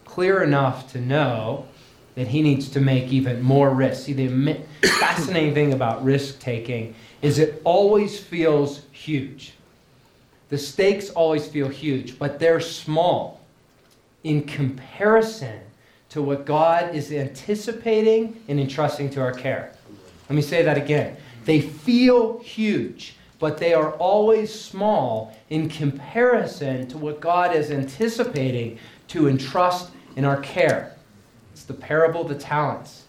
clear enough to know that he needs to make even more risks. See, the fascinating thing about risk taking is it always feels huge. The stakes always feel huge, but they're small in comparison to what God is anticipating and entrusting to our care. Let me say that again. They feel huge, but they are always small in comparison to what God is anticipating to entrust in our care. It's the parable of the talents.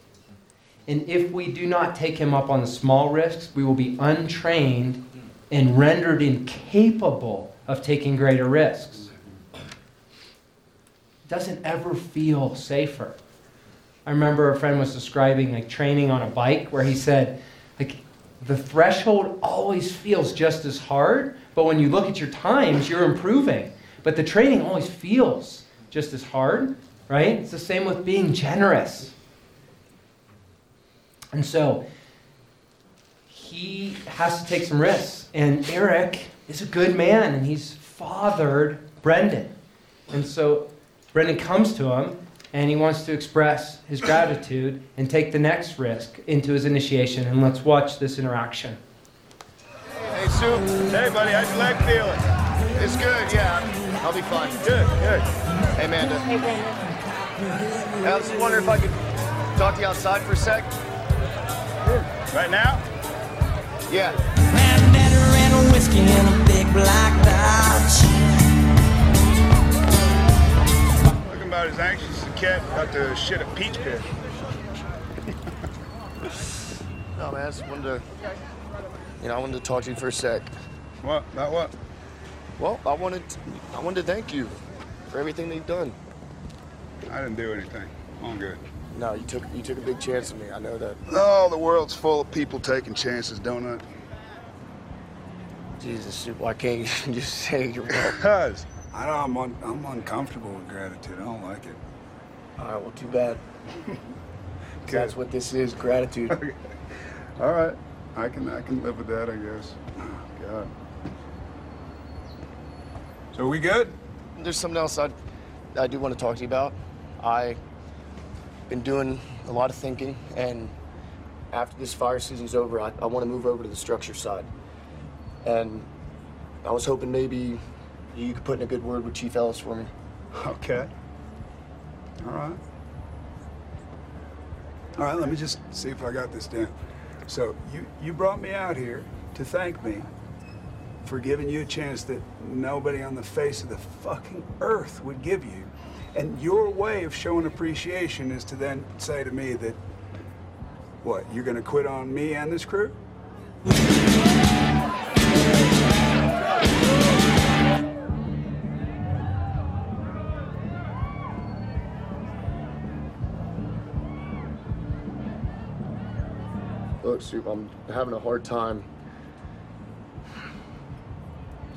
And if we do not take him up on the small risks, we will be untrained and rendered incapable of taking greater risks. It doesn't ever feel safer. I remember a friend was describing like training on a bike where he said, the threshold always feels just as hard, but when you look at your times, you're improving. But the training always feels just as hard, right? It's the same with being generous. And so he has to take some risks. And Eric is a good man, and he's fathered Brendan. And so Brendan comes to him, and he wants to express his gratitude and take the next risk into his initiation. And let's watch this interaction. Hey, Soup. Hey, buddy. How's your leg feeling? It's good, yeah. I'll be fine. Good, good. Hey, Amanda. Hey, Brandon. I was just wondering if I could talk to you outside for a sec. Right now? Yeah. and a whiskey and a big black Dodge. Looking about as anxious as a cat about to shit a peach pit. No, man, I just wanted to, you know, I wanted to talk to you for a sec. What? About what? Well, I wanted, I wanted to thank you for everything that you've done. I didn't do anything. I'm good. No, you took, you took a big chance on me. I know that. Oh, the world's full of people taking chances, don't it? Jesus, Soup, why can't you <laughs> just say you're <laughs> welcome? Because I know I'm, un- I'm uncomfortable with gratitude. I don't like it. All right, well, too bad. <laughs> That's what this is, gratitude. All right. I can I can live with that, I guess. Oh, God. So we good? There's something else I, I do want to talk to you about. I been doing a lot of thinking, and after this fire season's over, I, I want to move over to the structure side. And I was hoping maybe you could put in a good word with Chief Ellis for me. Okay. All right. All right, let me just see if I got this down. So you, you brought me out here to thank me for giving you a chance that nobody on the face of the fucking earth would give you. And your way of showing appreciation is to then say to me that, what, you're gonna quit on me and this crew? Look, Soup, I'm having a hard time.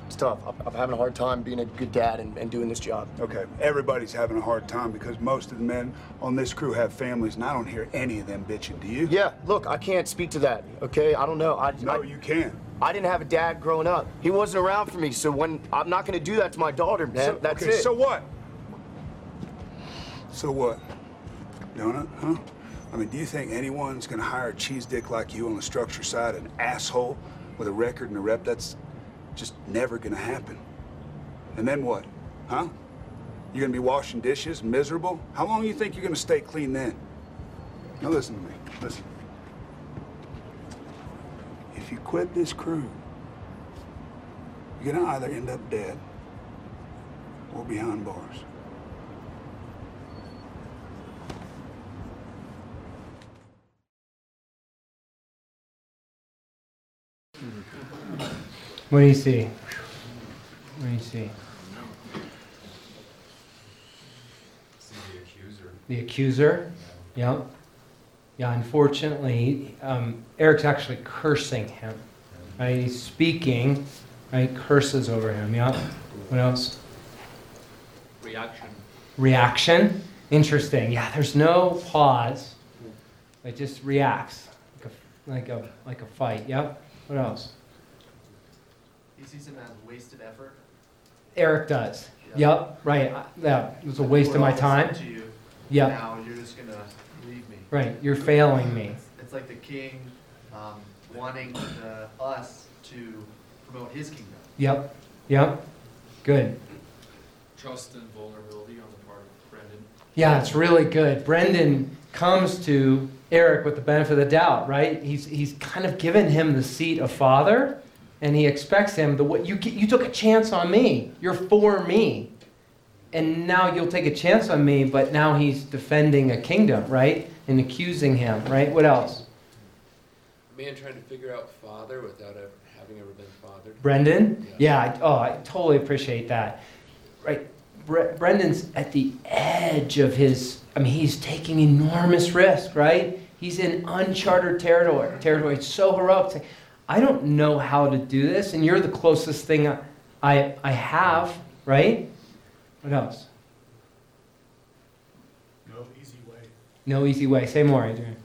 It's tough. I'm, I'm having a hard time being a good dad and, and doing this job. Okay, everybody's having a hard time because most of the men on this crew have families, and I don't hear any of them bitching. Do you? Yeah, look, I can't speak to that, okay? I don't know. I, No, I, you can't. I didn't have a dad growing up. He wasn't around for me, so when I'm not gonna do that to my daughter, man. So, That's okay, it. so what? So what? Donut, huh? I mean, do you think anyone's gonna hire a cheese dick like you on the structure side, an asshole with a record and a rep? That's just never gonna happen. And then what? Huh? You're gonna be washing dishes, miserable? How long do you think you're gonna stay clean then? Now listen to me. Listen. If you quit this crew, you're gonna either end up dead or behind bars. What do you see? What do you see? The accuser. The accuser? Yep. Yeah, unfortunately, um, Eric's actually cursing him. Right? He's speaking, right? Curses over him. Yep. What else? Reaction. Reaction. Interesting. Yeah, there's no pause. It just reacts like a, like a, like a fight. Yep. What else? He sees him as wasted effort. Eric does. Yeah. Yep. Right. I- Yeah. It was a waste of my time. into you. Yep. Now you're just gonna leave me. Right. You're failing me. It's like the king um, wanting the, us to promote his kingdom. Yep. Yep. Good. Trust and vulnerability on the part of Brendan. Yeah, it's really good. Brendan comes to Eric with the benefit of the doubt, right? He's, he's kind of given him the seat of father, and he expects him the way you, you took a chance on me. You're for me. And now you'll take a chance on me, but now he's defending a kingdom, right? And accusing him, right? What else? A man trying to figure out father without ever having ever been fathered. Brendan? Yeah, I, oh, I totally appreciate that. Right? Bre- Brendan's at the edge of his, I mean, he's taking enormous risk, right? He's in uncharted territory. Territory. It's so heroic. Like, I don't know how to do this, and you're the closest thing I, I, I have, right? What else? No easy way. No easy way. Say more, Adrian.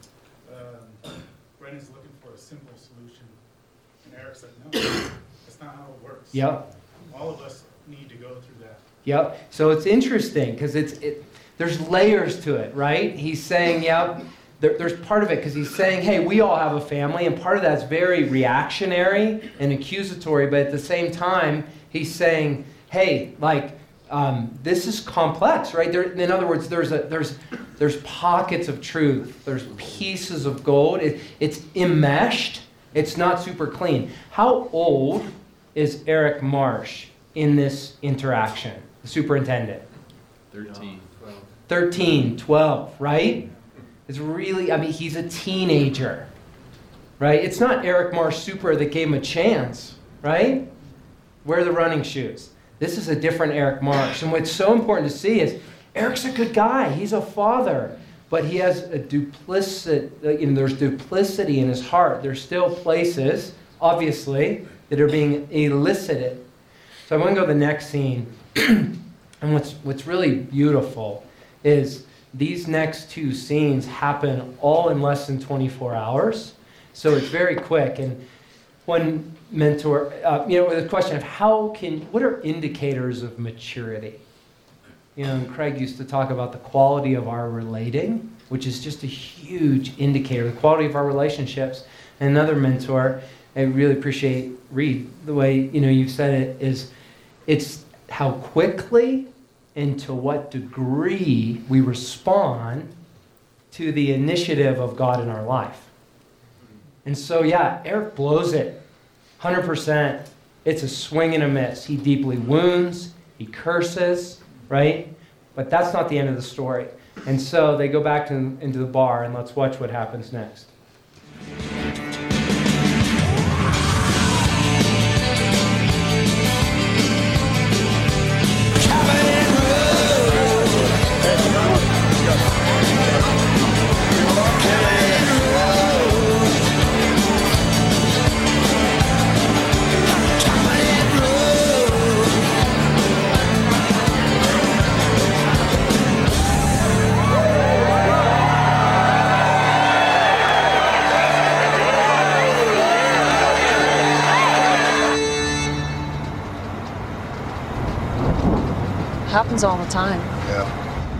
Um, Brendan's looking for a simple solution, and Eric said, no, that's not how it works. Yep. All of us need to go through that. Yep. So it's interesting because it's it. There's layers to it, right? He's saying, yep. There, there's part of it because he's saying, hey, we all have a family, and part of that's very reactionary and accusatory, but at the same time, he's saying, hey, like um, this is complex, right? There, in other words, there's a there's there's pockets of truth. There's pieces of gold. It, it's enmeshed. It's not super clean. How old is Eric Marsh in this interaction? The superintendent. 13. 12. 13, 12, right? It's really, I mean, he's a teenager, right? It's not Eric Marsh Super that gave him a chance, right? Wear the running shoes. This is a different Eric Marsh. And what's so important to see is Eric's a good guy. He's a father, but he has a duplicity, uh, you know, there's duplicity in his heart. There's still places, obviously, that are being elicited. So I want to go to the next scene. <clears throat> and what's, what's really beautiful is these next two scenes happen all in less than 24 hours. So it's very quick. And one mentor, uh, you know, the question of how can, what are indicators of maturity? You know, and Craig used to talk about the quality of our relating, which is just a huge indicator, the quality of our relationships. And another mentor, I really appreciate Reed, the way, you know, you've said it, is it's how quickly and to what degree we respond to the initiative of God in our life. And so, yeah, Eric blows it 100%. It's a swing and a miss. He deeply wounds, he curses, right? But that's not the end of the story. And so they go back to, into the bar, and let's watch what happens next.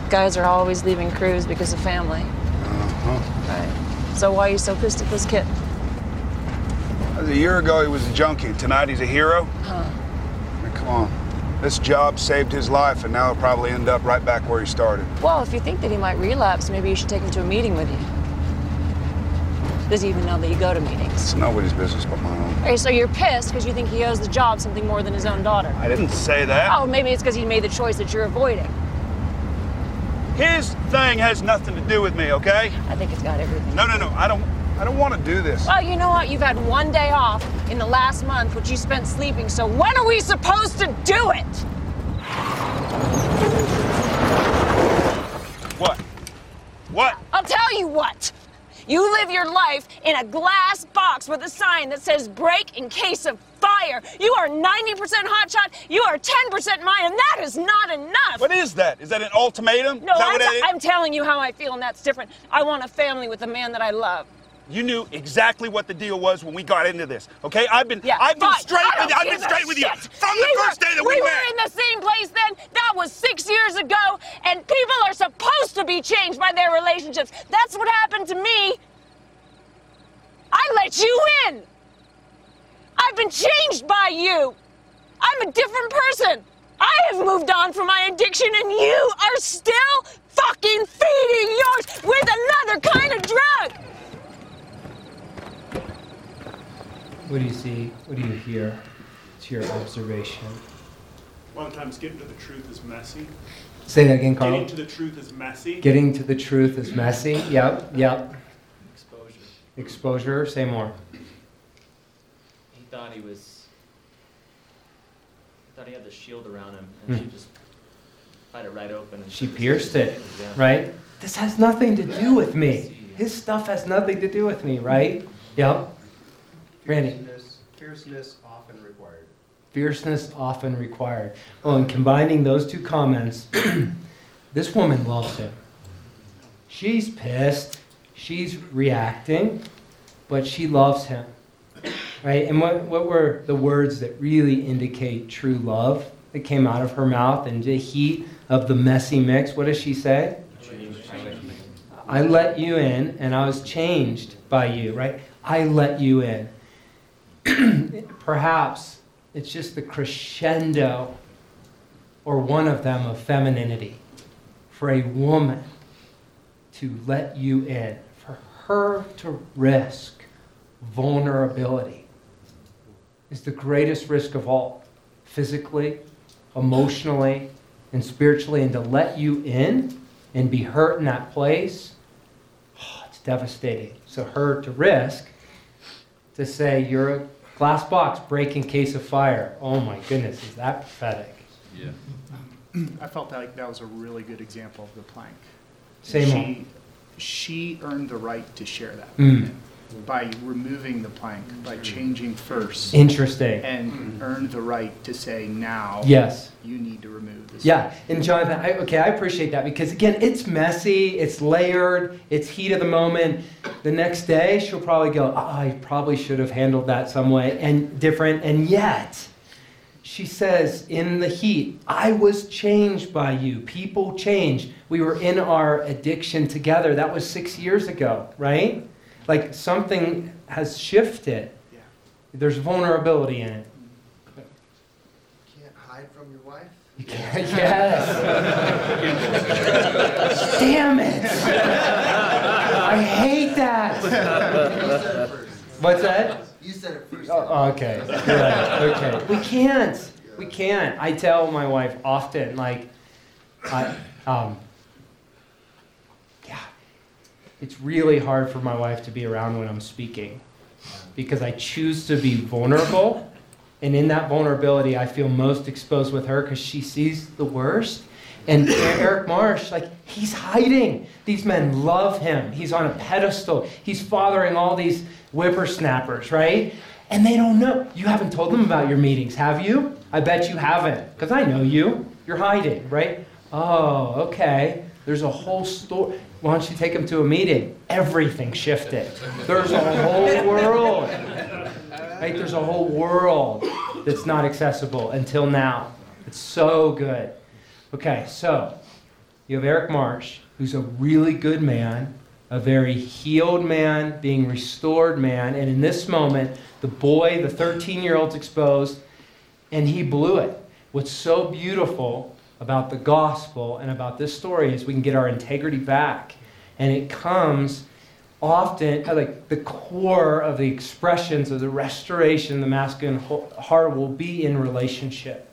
Guys are always leaving crews because of family. Uh-huh. Right. So why are you so pissed at this kid? A year ago, he was a junkie. Tonight, he's a hero. Huh. I mean, come on. This job saved his life, and now he'll probably end up right back where he started. Well, if you think that he might relapse, maybe you should take him to a meeting with you. Does he even know that you go to meetings? It's nobody's business but my own. Okay, so you're pissed because you think he owes the job something more than his own daughter. I didn't say that. Oh, maybe it's because he made the choice that you're avoiding. His thing has nothing to do with me, okay? I think it's got everything. No, no, no. I don't. I don't want to do this. Well, you know what? You've had one day off in the last month, which you spent sleeping. So when are we supposed to do it? What? What? I'll tell you what. You live your life in a glass box with a sign that says break in case of fire. You are 90% hotshot, you are 10% mine, and that is not enough. What is that? Is that an ultimatum? No, I'm, what it is? I'm telling you how I feel, and that's different. I want a family with a man that I love. You knew exactly what the deal was when we got into this, okay? I've been, Yeah, I've been fine. straight with you. I've been straight with you from We the were- first day that we, we met. We were in the same place then. That was six years ago, and people are supposed to be changed by their relationships. That's what happened to me. I let you in. I've been changed by you. I'm a different person. I have moved on from my addiction, and you are still fucking feeding yours with another kind of drug. What do you see? What do you hear? It's your observation. A lot of times getting to the truth is messy. Say that again, Carl. Getting to the truth is messy. Getting to the truth is messy. Yep, yep. Exposure. Exposure. Say more. He thought he was. He thought he had the shield around him, and she Hmm. just cut it right open. and She pierced it, yeah. right? This has nothing to do with me. His stuff has nothing to do with me, right? Yep. Randy. Fierceness, fierceness often required. Fierceness often required. Well, in combining those two comments, <clears throat> this woman loves him. She's pissed. She's reacting, but she loves him. Right? And what, what were the words that really indicate true love that came out of her mouth in the heat of the messy mix? What does she say? I let you in and I was changed by you, right? I let you in. <clears throat> Perhaps it's just the crescendo or one of them of femininity for a woman to let you in, for her to risk vulnerability is the greatest risk of all, physically, emotionally, and spiritually, and to let you in and be hurt in that place, oh, it's devastating. So, her to risk to say, You're a glass box, break in case of fire. Oh my goodness, is that pathetic? Yeah. <clears throat> I felt like that was a really good example of the plank. Same she, she earned the right to share that Mm. By removing the plank, by changing first. Interesting. And mm-hmm. earn the right to say now. Yes. You need to remove this. Yeah, and Jonathan, I, okay, I appreciate that because again, it's messy, it's layered, it's heat of the moment. The next day, she'll probably go, "Oh, I probably should have handled that some way and different. And yet, she says, in the heat, I was changed by you. People change. We were in our addiction together. That was six years ago, right? Like something has shifted. There's vulnerability in it. You can't hide from your wife? You can't. Yes. Damn it. I hate that. What's that? You said it first. Oh, okay. Good. Okay. We can't. We can't. I tell my wife often, like, I, um, yeah, it's really hard for my wife to be around when I'm speaking because I choose to be vulnerable. And in that vulnerability, I feel most exposed with her because she sees the worst. And Eric Marsh, like, he's hiding. These men love him. He's on a pedestal. He's fathering all these whippersnappers, right? And they don't know. You haven't told them about your meetings, have you? I bet you haven't, because I know you. You're hiding, right? Oh, okay. There's a whole story. Why don't you take them to a meeting? Everything shifted. There's a whole world. Right? There's a whole world that's not accessible until now. It's so good. Okay, so you have Eric Marsh, who's a really good man, a very healed man, being restored man, and in this moment, the boy, the 13 year old's exposed, and he blew it. What's so beautiful about the gospel and about this story is we can get our integrity back. And it comes often, uh, like the core of the expressions of the restoration of the masculine heart will be in relationship.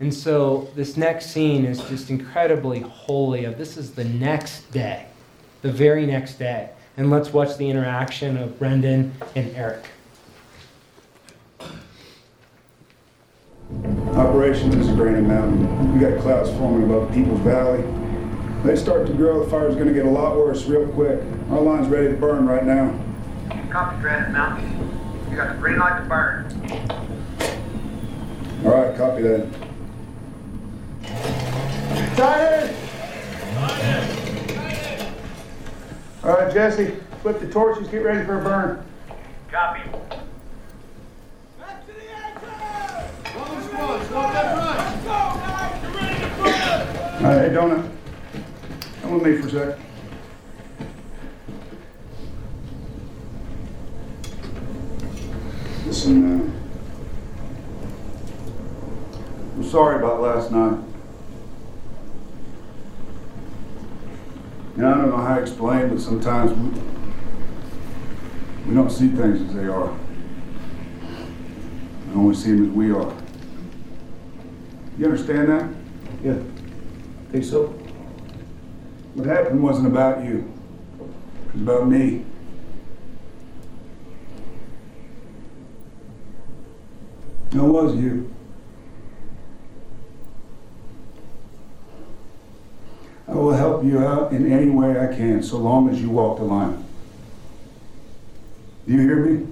And so this next scene is just incredibly holy. This is the next day, the very next day. And let's watch the interaction of Brendan and Eric. Operation is a Granite Mountain. We got clouds forming above Peeples Valley. They start to grow, the fire's gonna get a lot worse real quick. Our line's ready to burn right now. Copy, Granite Mountain. You got the green light to burn. All right, copy that. Tighten! All right, Jesse, flip the torches, get ready for a burn. Copy. All right, hey, Donut, come with me for a sec. Listen, uh, I'm sorry about last night. And I don't know how to explain, but sometimes we, we don't see things as they are. We only see them as we are. You understand that? Yeah. I Think so? What happened wasn't about you. It was about me. It was you. I will help you out in any way I can, so long as you walk the line. Do you hear me?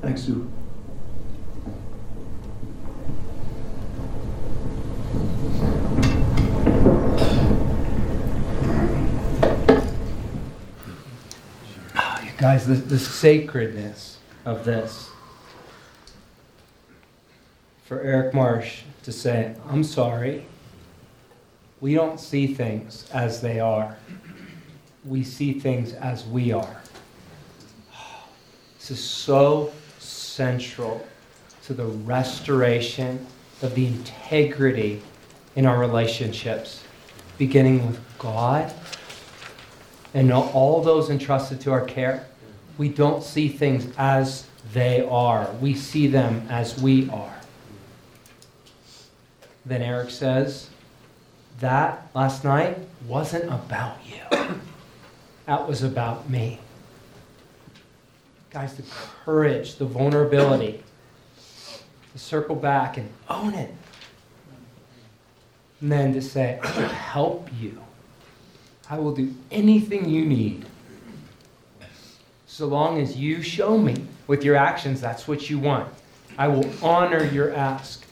Thanks, Soup. Guys, the, the sacredness of this. For Eric Marsh to say, I'm sorry. We don't see things as they are, we see things as we are. This is so central to the restoration of the integrity in our relationships, beginning with God and all those entrusted to our care, we don't see things as they are. We see them as we are. Then Eric says, That last night wasn't about you, that was about me. Guys, the courage, the vulnerability to circle back and own it. And then to say, I help you. I will do anything you need. So long as you show me with your actions that's what you want. I will honor your ask.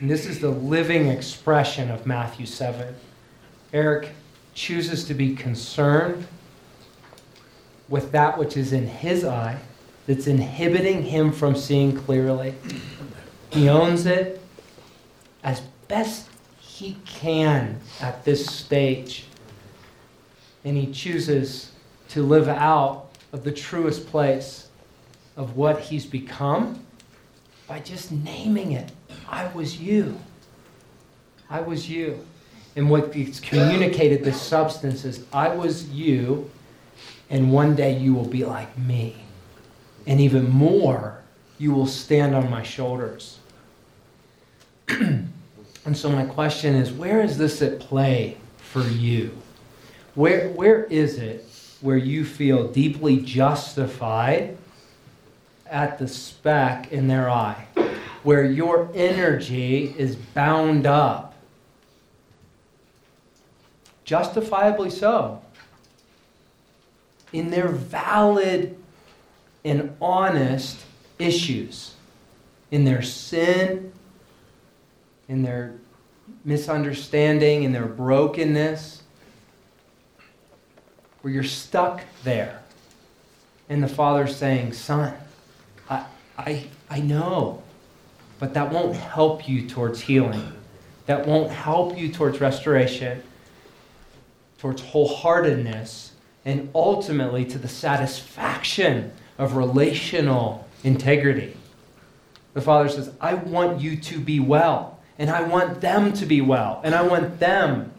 And this is the living expression of Matthew 7. Eric chooses to be concerned with that which is in his eye that's inhibiting him from seeing clearly. He owns it as best he can at this stage and he chooses to live out of the truest place of what he's become by just naming it. I was you. I was you. And what gets communicated, the substance is, I was you, and one day you will be like me. And even more, you will stand on my shoulders. <clears throat> and so, my question is where is this at play for you? Where, where is it where you feel deeply justified at the speck in their eye? Where your energy is bound up? Justifiably so. In their valid and honest issues, in their sin, in their misunderstanding, in their brokenness where you're stuck there. And the father's saying, Son, I, I, I know, but that won't help you towards healing. That won't help you towards restoration, towards wholeheartedness, and ultimately to the satisfaction of relational integrity. The father says, I want you to be well, and I want them to be well, and I want them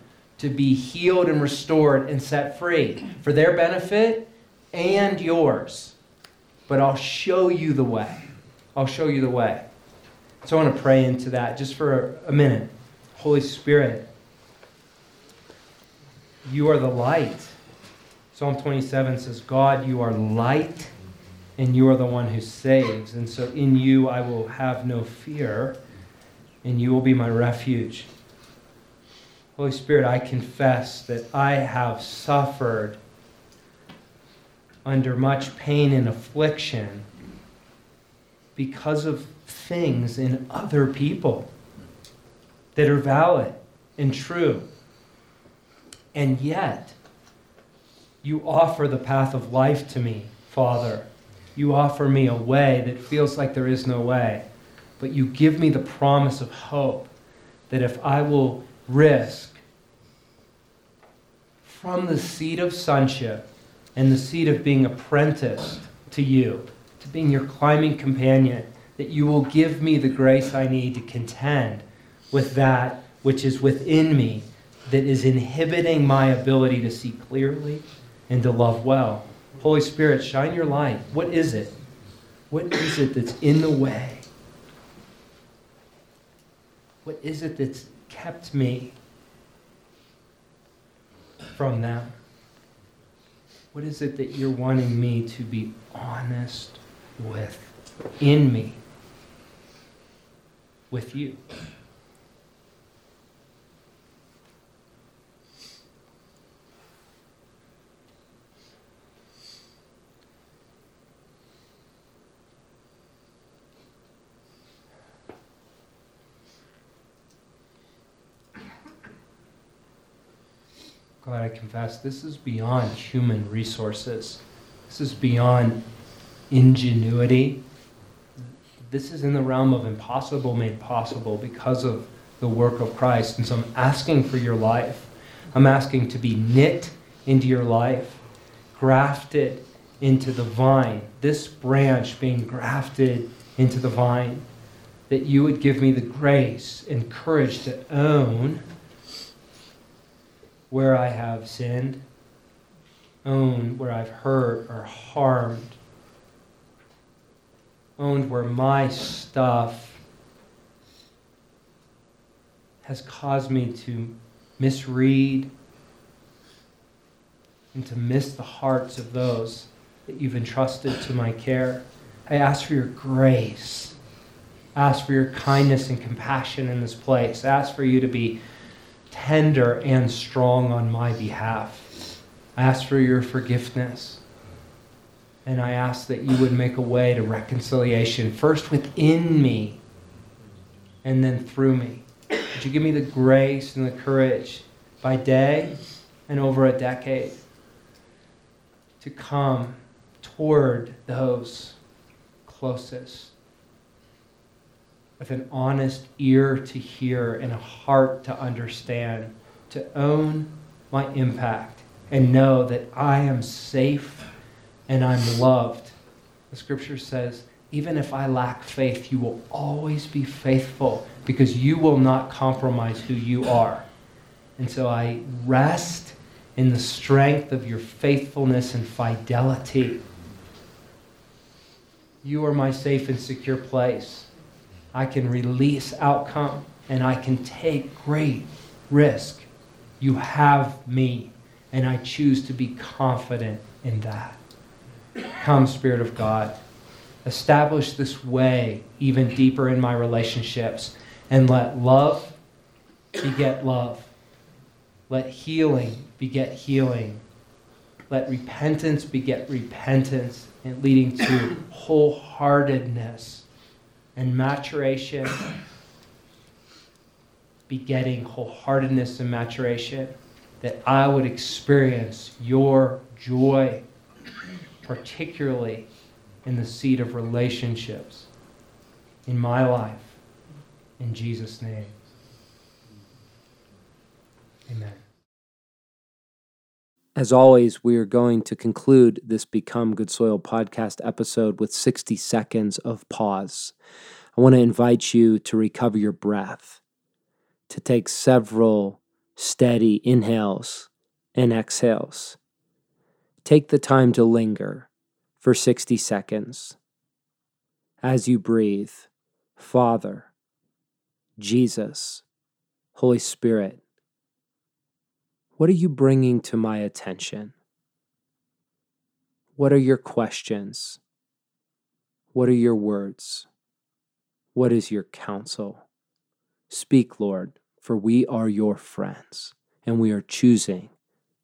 to be healed and restored and set free for their benefit and yours. But I'll show you the way. I'll show you the way. So I want to pray into that just for a minute. Holy Spirit, you are the light. Psalm 27 says, God, you are light and you are the one who saves. And so in you I will have no fear, and you will be my refuge. Holy Spirit, I confess that I have suffered under much pain and affliction because of things in other people that are valid and true. And yet, you offer the path of life to me, Father. You offer me a way that feels like there is no way. But you give me the promise of hope that if I will risk from the seat of sonship and the seat of being apprenticed to you, to being your climbing companion, that you will give me the grace I need to contend with that which is within me that is inhibiting my ability to see clearly and to love well. Holy Spirit, shine your light. What is it? What is it that's in the way? What is it that's kept me from them? What is it that you're wanting me to be honest with in me? With you. Glad I confess, this is beyond human resources. This is beyond ingenuity. This is in the realm of impossible made possible because of the work of Christ. And so I'm asking for your life. I'm asking to be knit into your life, grafted into the vine, this branch being grafted into the vine, that you would give me the grace and courage to own where I have sinned, own where I've hurt or harmed, owned where my stuff has caused me to misread and to miss the hearts of those that you've entrusted to my care. I ask for your grace. I ask for your kindness and compassion in this place. I ask for you to be tender and strong on my behalf. I ask for your forgiveness. And I ask that you would make a way to reconciliation, first within me and then through me. Would you give me the grace and the courage by day and over a decade to come toward those closest with an honest ear to hear and a heart to understand, to own my impact and know that I am safe and I'm loved. The scripture says, even if I lack faith, you will always be faithful because you will not compromise who you are. And so I rest in the strength of your faithfulness and fidelity. You are my safe and secure place. I can release outcome and I can take great risk. You have me, and I choose to be confident in that. Come, Spirit of God, establish this way even deeper in my relationships, and let love beget love. Let healing beget healing. Let repentance beget repentance, and leading to wholeheartedness and maturation, <clears throat> begetting wholeheartedness and maturation, that I would experience your joy, particularly in the seat of relationships in my life. In Jesus' name. Amen. As always, we are going to conclude this Become Good Soil podcast episode with 60 seconds of pause. I want to invite you to recover your breath, to take several steady inhales and exhales. Take the time to linger for 60 seconds. As you breathe, Father, Jesus, Holy Spirit, what are you bringing to my attention? What are your questions? What are your words? What is your counsel? Speak, Lord, for we are your friends, and we are choosing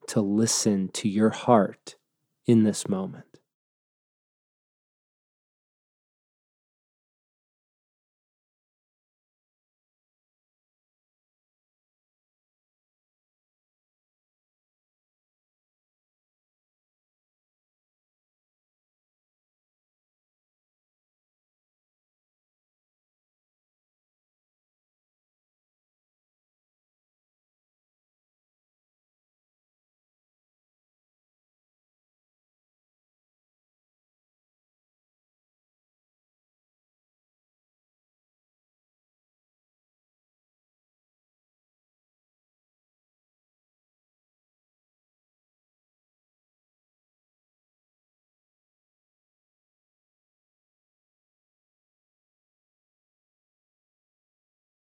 to listen to your heart in this moment.